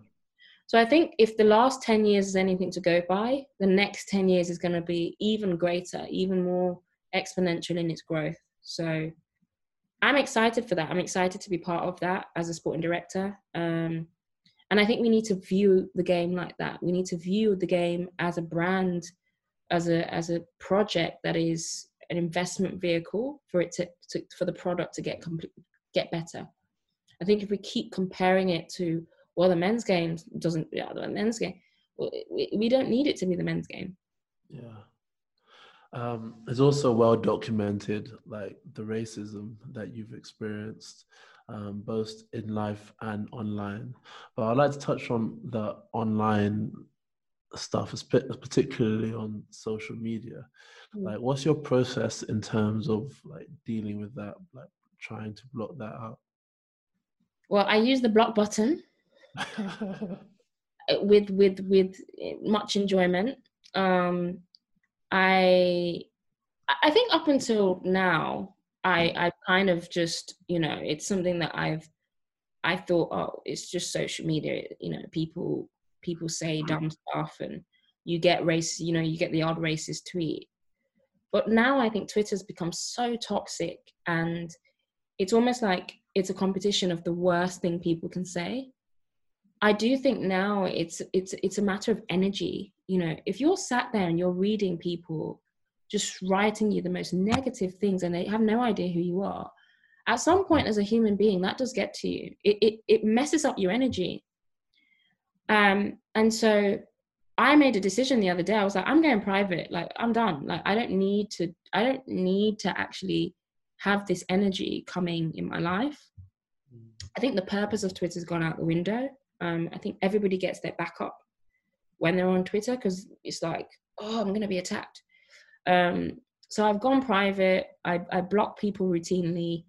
[SPEAKER 2] so i think if the last 10 years is anything to go by the next 10 years is going to be even greater even more exponential in its growth so I'm excited for that. I'm excited to be part of that as a sporting director. Um, and I think we need to view the game like that. We need to view the game as a brand, as a as a project that is an investment vehicle for it to, to for the product to get complete, get better. I think if we keep comparing it to well, the men's game doesn't, yeah, the men's game, Well, we, we don't need it to be the men's game.
[SPEAKER 1] Yeah. Um, it's also well documented, like the racism that you've experienced, um, both in life and online. But I'd like to touch on the online stuff, particularly on social media. Mm. Like, what's your process in terms of like dealing with that, like trying to block that out?
[SPEAKER 2] Well, I use the block button (laughs) with with with much enjoyment. Um, I I think up until now, I I kind of just you know it's something that I've I thought oh it's just social media you know people people say dumb stuff and you get race you know you get the odd racist tweet but now I think Twitter's become so toxic and it's almost like it's a competition of the worst thing people can say I do think now it's it's it's a matter of energy. You know, if you're sat there and you're reading people just writing you the most negative things and they have no idea who you are, at some point as a human being, that does get to you. It it, it messes up your energy. Um, and so I made a decision the other day. I was like, I'm going private. Like, I'm done. Like, I don't need to. I don't need to actually have this energy coming in my life. I think the purpose of Twitter's gone out the window. Um, I think everybody gets their backup when they're on Twitter because it's like, oh, I'm going to be attacked. Um, so I've gone private. I, I block people routinely,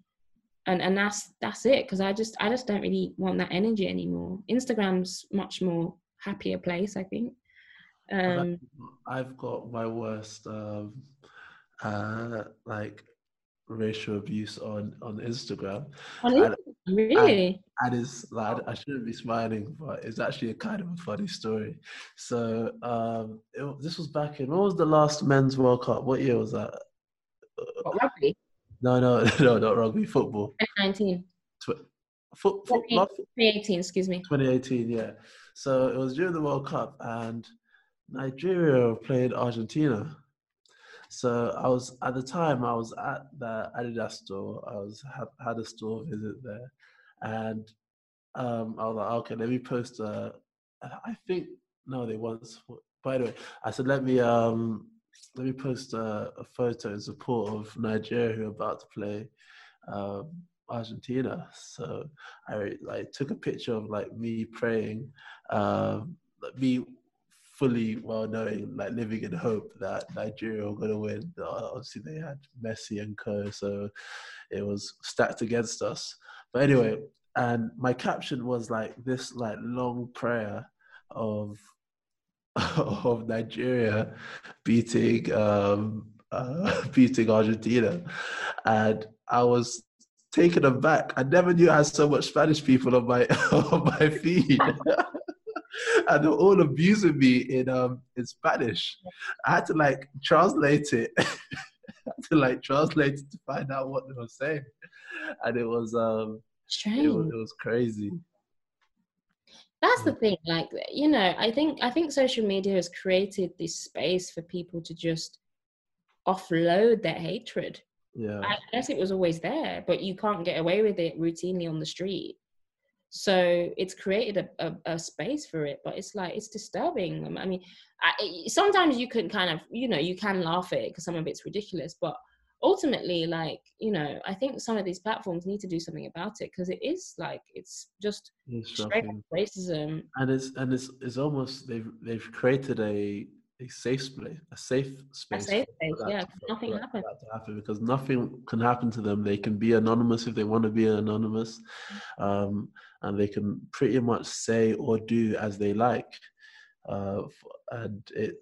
[SPEAKER 2] and and that's that's it because I just I just don't really want that energy anymore. Instagram's much more happier place, I think. Um,
[SPEAKER 1] I've got my worst um, uh, like racial abuse on on Instagram.
[SPEAKER 2] On Instagram, really?
[SPEAKER 1] And, and it's like I shouldn't be smiling, but it's actually a kind of a funny story. So um, it, this was back in what was the last men's World Cup? What year was that? No, no, (laughs) no, not rugby. Football.
[SPEAKER 2] 2019.
[SPEAKER 1] Tw- foot, foot,
[SPEAKER 2] 2018, excuse me.
[SPEAKER 1] 2018, yeah. So it was during the World Cup, and Nigeria played Argentina. So I was at the time I was at the Adidas store. I was had, had a store visit there, and um, I was like, okay, let me post a. I think no, they once. By the way, I said let me um let me post a, a photo in support of Nigeria who are about to play um, Argentina. So I like took a picture of like me praying, um, me fully well knowing, like living in hope that Nigeria were going to win. Obviously, they had Messi and co, so it was stacked against us. But anyway, and my caption was like this, like long prayer of of Nigeria beating um, uh, (laughs) beating Argentina, and I was taken aback. I never knew I had so much Spanish people on my (laughs) on my feed. (laughs) and they're all abusing me in um in Spanish. I had to like translate it. I had to like translate it to find out what they were saying, and it was um
[SPEAKER 2] Strange.
[SPEAKER 1] it was, it was crazy.
[SPEAKER 2] That's the mm. thing. Like you know, I think I think social media has created this space for people to just offload their hatred.
[SPEAKER 1] Yeah,
[SPEAKER 2] I guess it was always there, but you can't get away with it routinely on the street. So it's created a, a, a space for it, but it's like it's disturbing. I mean, I, sometimes you can kind of you know you can laugh at it because some of it's ridiculous, but ultimately, like you know, I think some of these platforms need to do something about it because it is like it's just straight racism.
[SPEAKER 1] and it's and it's it's almost they've they've created a a safe space, a safe space.
[SPEAKER 2] a
[SPEAKER 1] safe
[SPEAKER 2] space, yeah,
[SPEAKER 1] to-
[SPEAKER 2] nothing happens.
[SPEAKER 1] for that to happen because nothing can happen to them. They can be anonymous if they want to be anonymous, um, and they can pretty much say or do as they like, uh, and it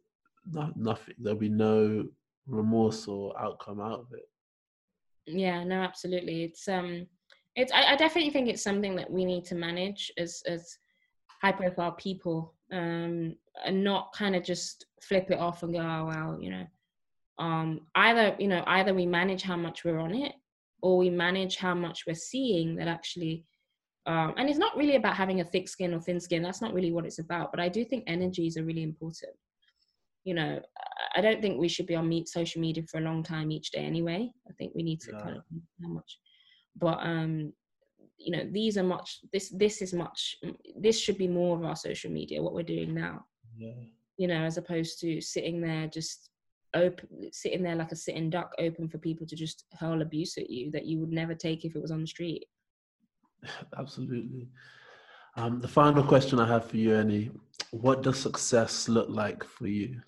[SPEAKER 1] not nothing. There'll be no remorse or outcome out of it.
[SPEAKER 2] Yeah, no, absolutely. It's um, it's I, I definitely think it's something that we need to manage as as high profile people, um, and not kind of just flip it off and go, oh well, you know, um, either you know either we manage how much we're on it, or we manage how much we're seeing that actually. Um, and it's not really about having a thick skin or thin skin. That's not really what it's about. But I do think energies are really important. You know, I don't think we should be on meet social media for a long time each day anyway. I think we need to
[SPEAKER 1] Yeah.
[SPEAKER 2] kind of how much. But um, you know, these are much. This this is much. This should be more of our social media. What we're doing now.
[SPEAKER 1] Yeah.
[SPEAKER 2] You know, as opposed to sitting there just open, sitting there like a sitting duck, open for people to just hurl abuse at you that you would never take if it was on the street. (laughs)
[SPEAKER 1] Absolutely. Um, the final question I have for you, Eni, what does success look like for you?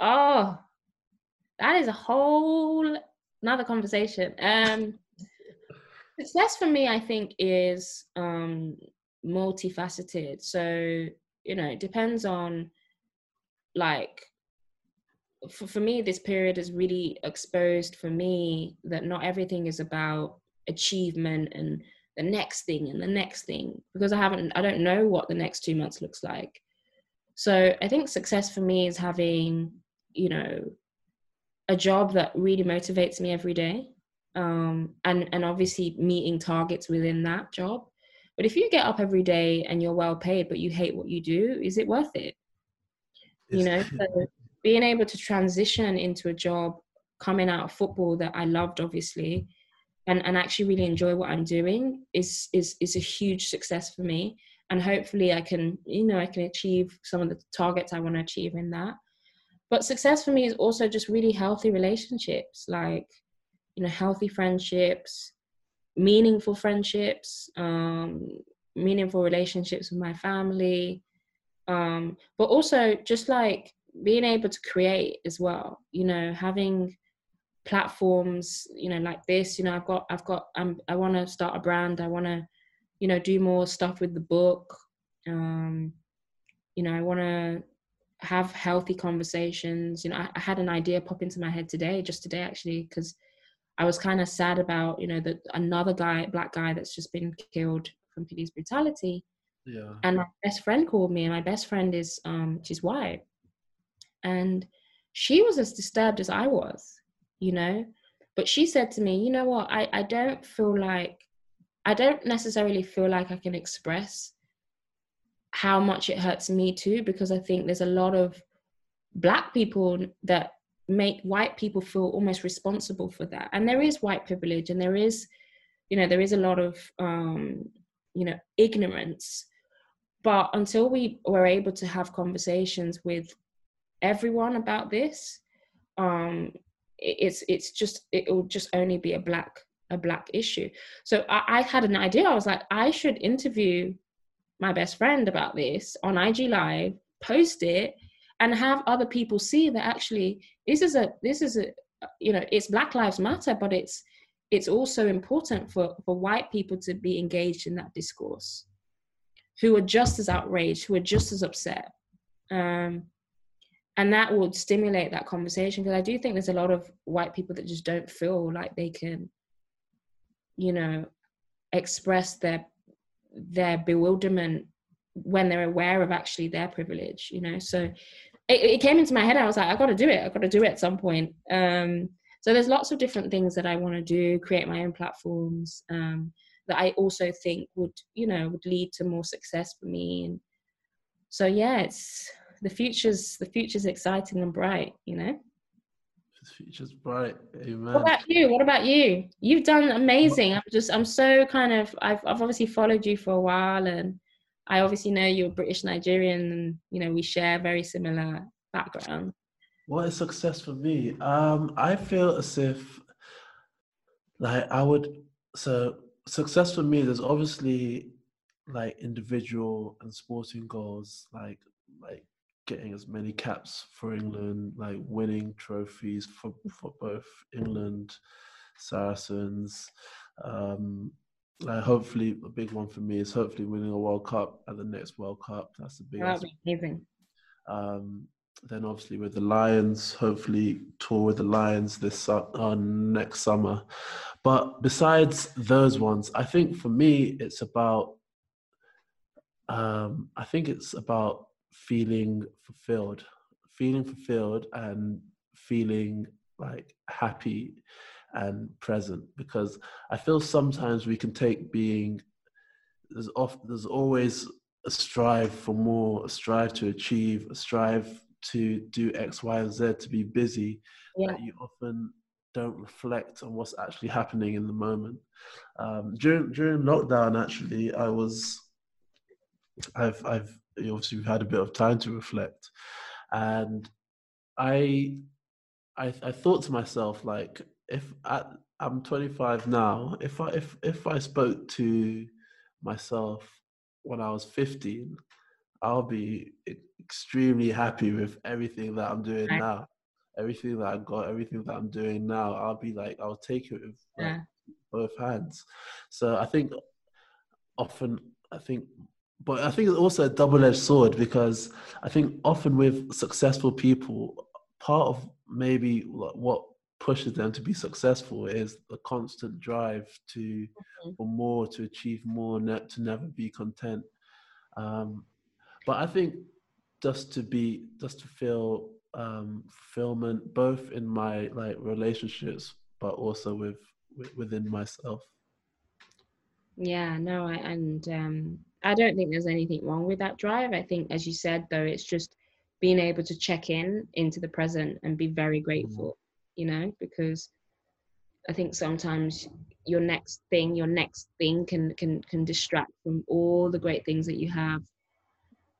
[SPEAKER 2] Oh, that is a whole another conversation. Um, success for me, I think, is um, multifaceted. So you know, it depends on like. For, for me, this period has really exposed for me that not everything is about achievement and the next thing and the next thing because I haven't, I don't know what the next two months looks like. So I think success for me is having you know a job that really motivates me every day. Um, and and obviously meeting targets within that job. But if you get up every day and you're well paid but you hate what you do is it worth it? You know so (laughs) being able to transition into a job coming out of football that i loved obviously and, and actually really enjoy what i'm doing is is is a huge success for me. And hopefully i can you know i can achieve some of the targets i want to achieve in that but success for me is also just really healthy relationships like you know healthy friendships meaningful friendships um meaningful relationships with my family um but also just like being able to create as well you know having platforms you know like this you know i've got i've got I'm, i want to start a brand i want to you know do more stuff with the book um you know i want to have healthy conversations. You know I, I had an idea pop into my head today just today actually because i was kind of sad about you know that another guy black guy that's just been killed from police brutality.
[SPEAKER 1] Yeah.
[SPEAKER 2] and my best friend called me and my best friend is um she's white. And she was as disturbed as i was you know? But she said to me, you know what, I, I don't feel like, I don't necessarily feel like I can express how much it hurts me too, because I think there's a lot of black people that make white people feel almost responsible for that. And there is white privilege and there is, you know, there is a lot of, um, you know, ignorance. But until we were able to have conversations with everyone about this, um, it's it's just it will just only be a black a black issue. So I, I had an idea. I was like, I should interview my best friend about this on IG Live, post it, and have other people see that actually this is a this is a you know it's Black Lives Matter, but it's it's also important for for white people to be engaged in that discourse, who are just as outraged, who are just as upset. Um, and that would stimulate that conversation because i do think there's a lot of white people that just don't feel like they can you know express their their bewilderment when they're aware of actually their privilege you know? So it, it came into my head i was like i got to do it i got to do it at some point. Um so there's lots of different things that i want to do create my own platforms um that i also think would you know would lead to more success for me. And so yeah it's the future's the future's exciting and bright you know
[SPEAKER 1] the future's bright. Amen.
[SPEAKER 2] What about you? What about you? You've done amazing. I'm just i'm so kind of i've, I've obviously followed you for a while and i obviously know you're british nigerian and you know we share very similar background.
[SPEAKER 1] What is success for me. Um i feel as if like i would so success for me there's obviously like individual and sporting goals like like getting as many caps for England, like winning trophies for, for both England, Saracens. Um, like hopefully, a big one for me is hopefully winning a World Cup at the next World Cup. That's the biggest.
[SPEAKER 2] That'd be amazing.
[SPEAKER 1] Um, then obviously with the Lions, hopefully tour with the Lions this uh, next summer. But besides those ones, I think for me it's about. Um, I think it's about feeling fulfilled, feeling fulfilled and feeling like happy and present because I feel sometimes we can take being there's often there's always a strive for more, a strive to achieve, a strive to do X, Y, and Z to be busy. Yeah. That you often don't reflect on what's actually happening in the moment. Um, during during lockdown, actually, I was I've I've obviously we've had a bit of time to reflect, and I I, I thought to myself like if I, I'm 25 now, if I if if I spoke to myself when I was 15, I'll be extremely happy with everything that I'm doing now. Everything that I've got, everything that I'm doing now, I'll be like, I'll take it with yeah. both hands. So I think often, I think but I think it's also a double edged sword because I think often with successful people, part of maybe what pushes them to be successful is the constant drive to mm-hmm. for more, to achieve more, net to never be content. Um, but I think just to be, just to feel um, fulfillment, both in my like relationships, but also with, with within myself.
[SPEAKER 2] Yeah, no, I, and um, I don't think there's anything wrong with that drive. I think, as you said, though, it's just being able to check in into the present and be very grateful, you know, because I think sometimes your next thing, your next thing can can can distract from all the great things that you have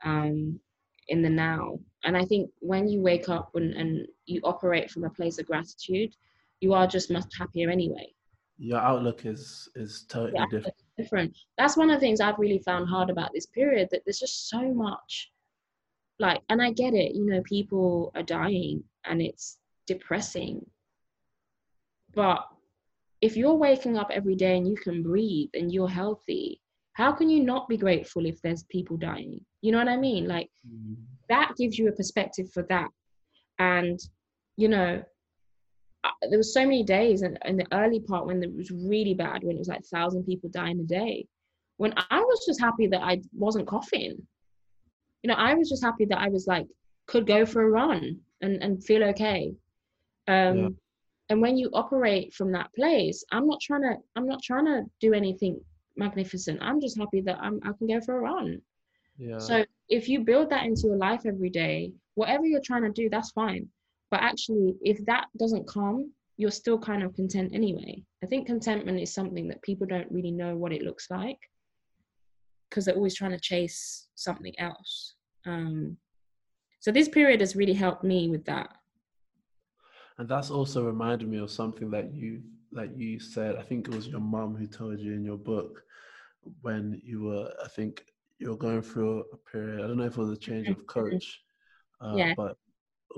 [SPEAKER 2] um, in the now. And I think when you wake up and, and you operate from a place of gratitude, you are just much happier anyway.
[SPEAKER 1] Your outlook is is totally yeah, different
[SPEAKER 2] different. That's one of the things I've really found hard about this period that there's just so much like and I get it, you know, people are dying and it's depressing. But if you're waking up every day and you can breathe and you're healthy, how can you not be grateful if there's people dying? You know what I mean? Like mm. that gives you a perspective for that. And you know, there was so many days in, in the early part when it was really bad when it was like thousand people dying a day when i was just happy that i wasn't coughing. You know i was just happy that i was like could go for a run and and feel okay. Um yeah. and when you operate from that place i'm not trying to i'm not trying to do anything magnificent. I'm just happy that I'm, i can go for a run.
[SPEAKER 1] Yeah.
[SPEAKER 2] so if you build that into your life every day whatever you're trying to do that's fine but actually if that doesn't come you're still kind of content anyway i think contentment is something that people don't really know what it looks like because they're always trying to chase something else um, so this period has really helped me with that
[SPEAKER 1] And that's also reminded me of something that you that you said. I think it was your mum who told you in your book when you were. I think you were going through a period. I don't know if it was a change of coach, uh,
[SPEAKER 2] Yeah.
[SPEAKER 1] but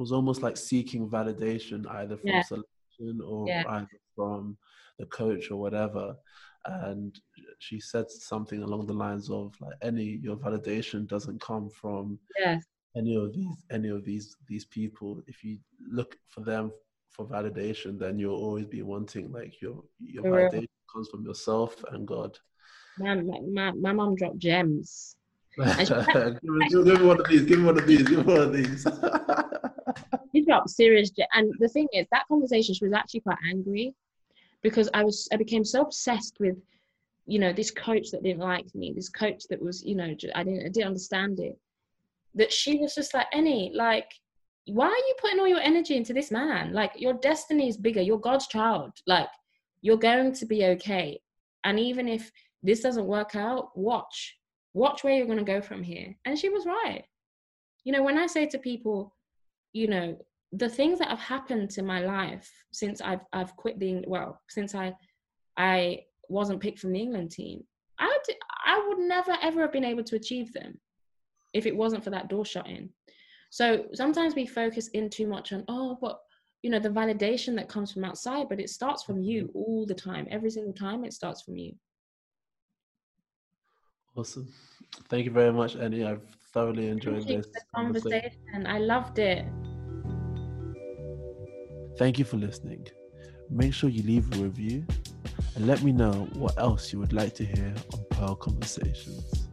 [SPEAKER 1] was almost like seeking validation either from
[SPEAKER 2] Yeah.
[SPEAKER 1] selection or
[SPEAKER 2] Yeah.
[SPEAKER 1] either from the coach or whatever. And she said something along the lines of like Eni your validation doesn't come from
[SPEAKER 2] yes
[SPEAKER 1] any of these any of these these people if you look for them for validation then you'll always be wanting like your your
[SPEAKER 2] For real.
[SPEAKER 1] validation comes from yourself and god
[SPEAKER 2] man my, my, my mom dropped gems (laughs)
[SPEAKER 1] give, me, give me one of these give me one of these give me one of these (laughs)
[SPEAKER 2] she dropped serious and the thing is that conversation she was actually quite angry because i was i became so obsessed with you know this coach that didn't like me this coach that was you know i didn't i didn't understand it that she was just like Eni like why are you putting all your energy into this man? Like your destiny is bigger. You're god's child. Like you're going to be okay. And even if this doesn't work out watch watch where you're going to go from here. And she was right. You know when i say to people you know the things that have happened to my life since i've i've quit the well since i i wasn't picked from the england team i would i would never ever have been able to achieve them if it wasn't for that door shutting. So sometimes we focus in too much on oh but you know the validation that comes from outside but it starts from you mm-hmm. all the time. Every single time it starts from you
[SPEAKER 1] awesome. Thank you very much Eni i've thoroughly enjoyed this conversation.
[SPEAKER 2] conversation. I loved it.
[SPEAKER 1] Thank you for listening. Make sure you leave a review and let me know what else you would like to hear on pearl conversations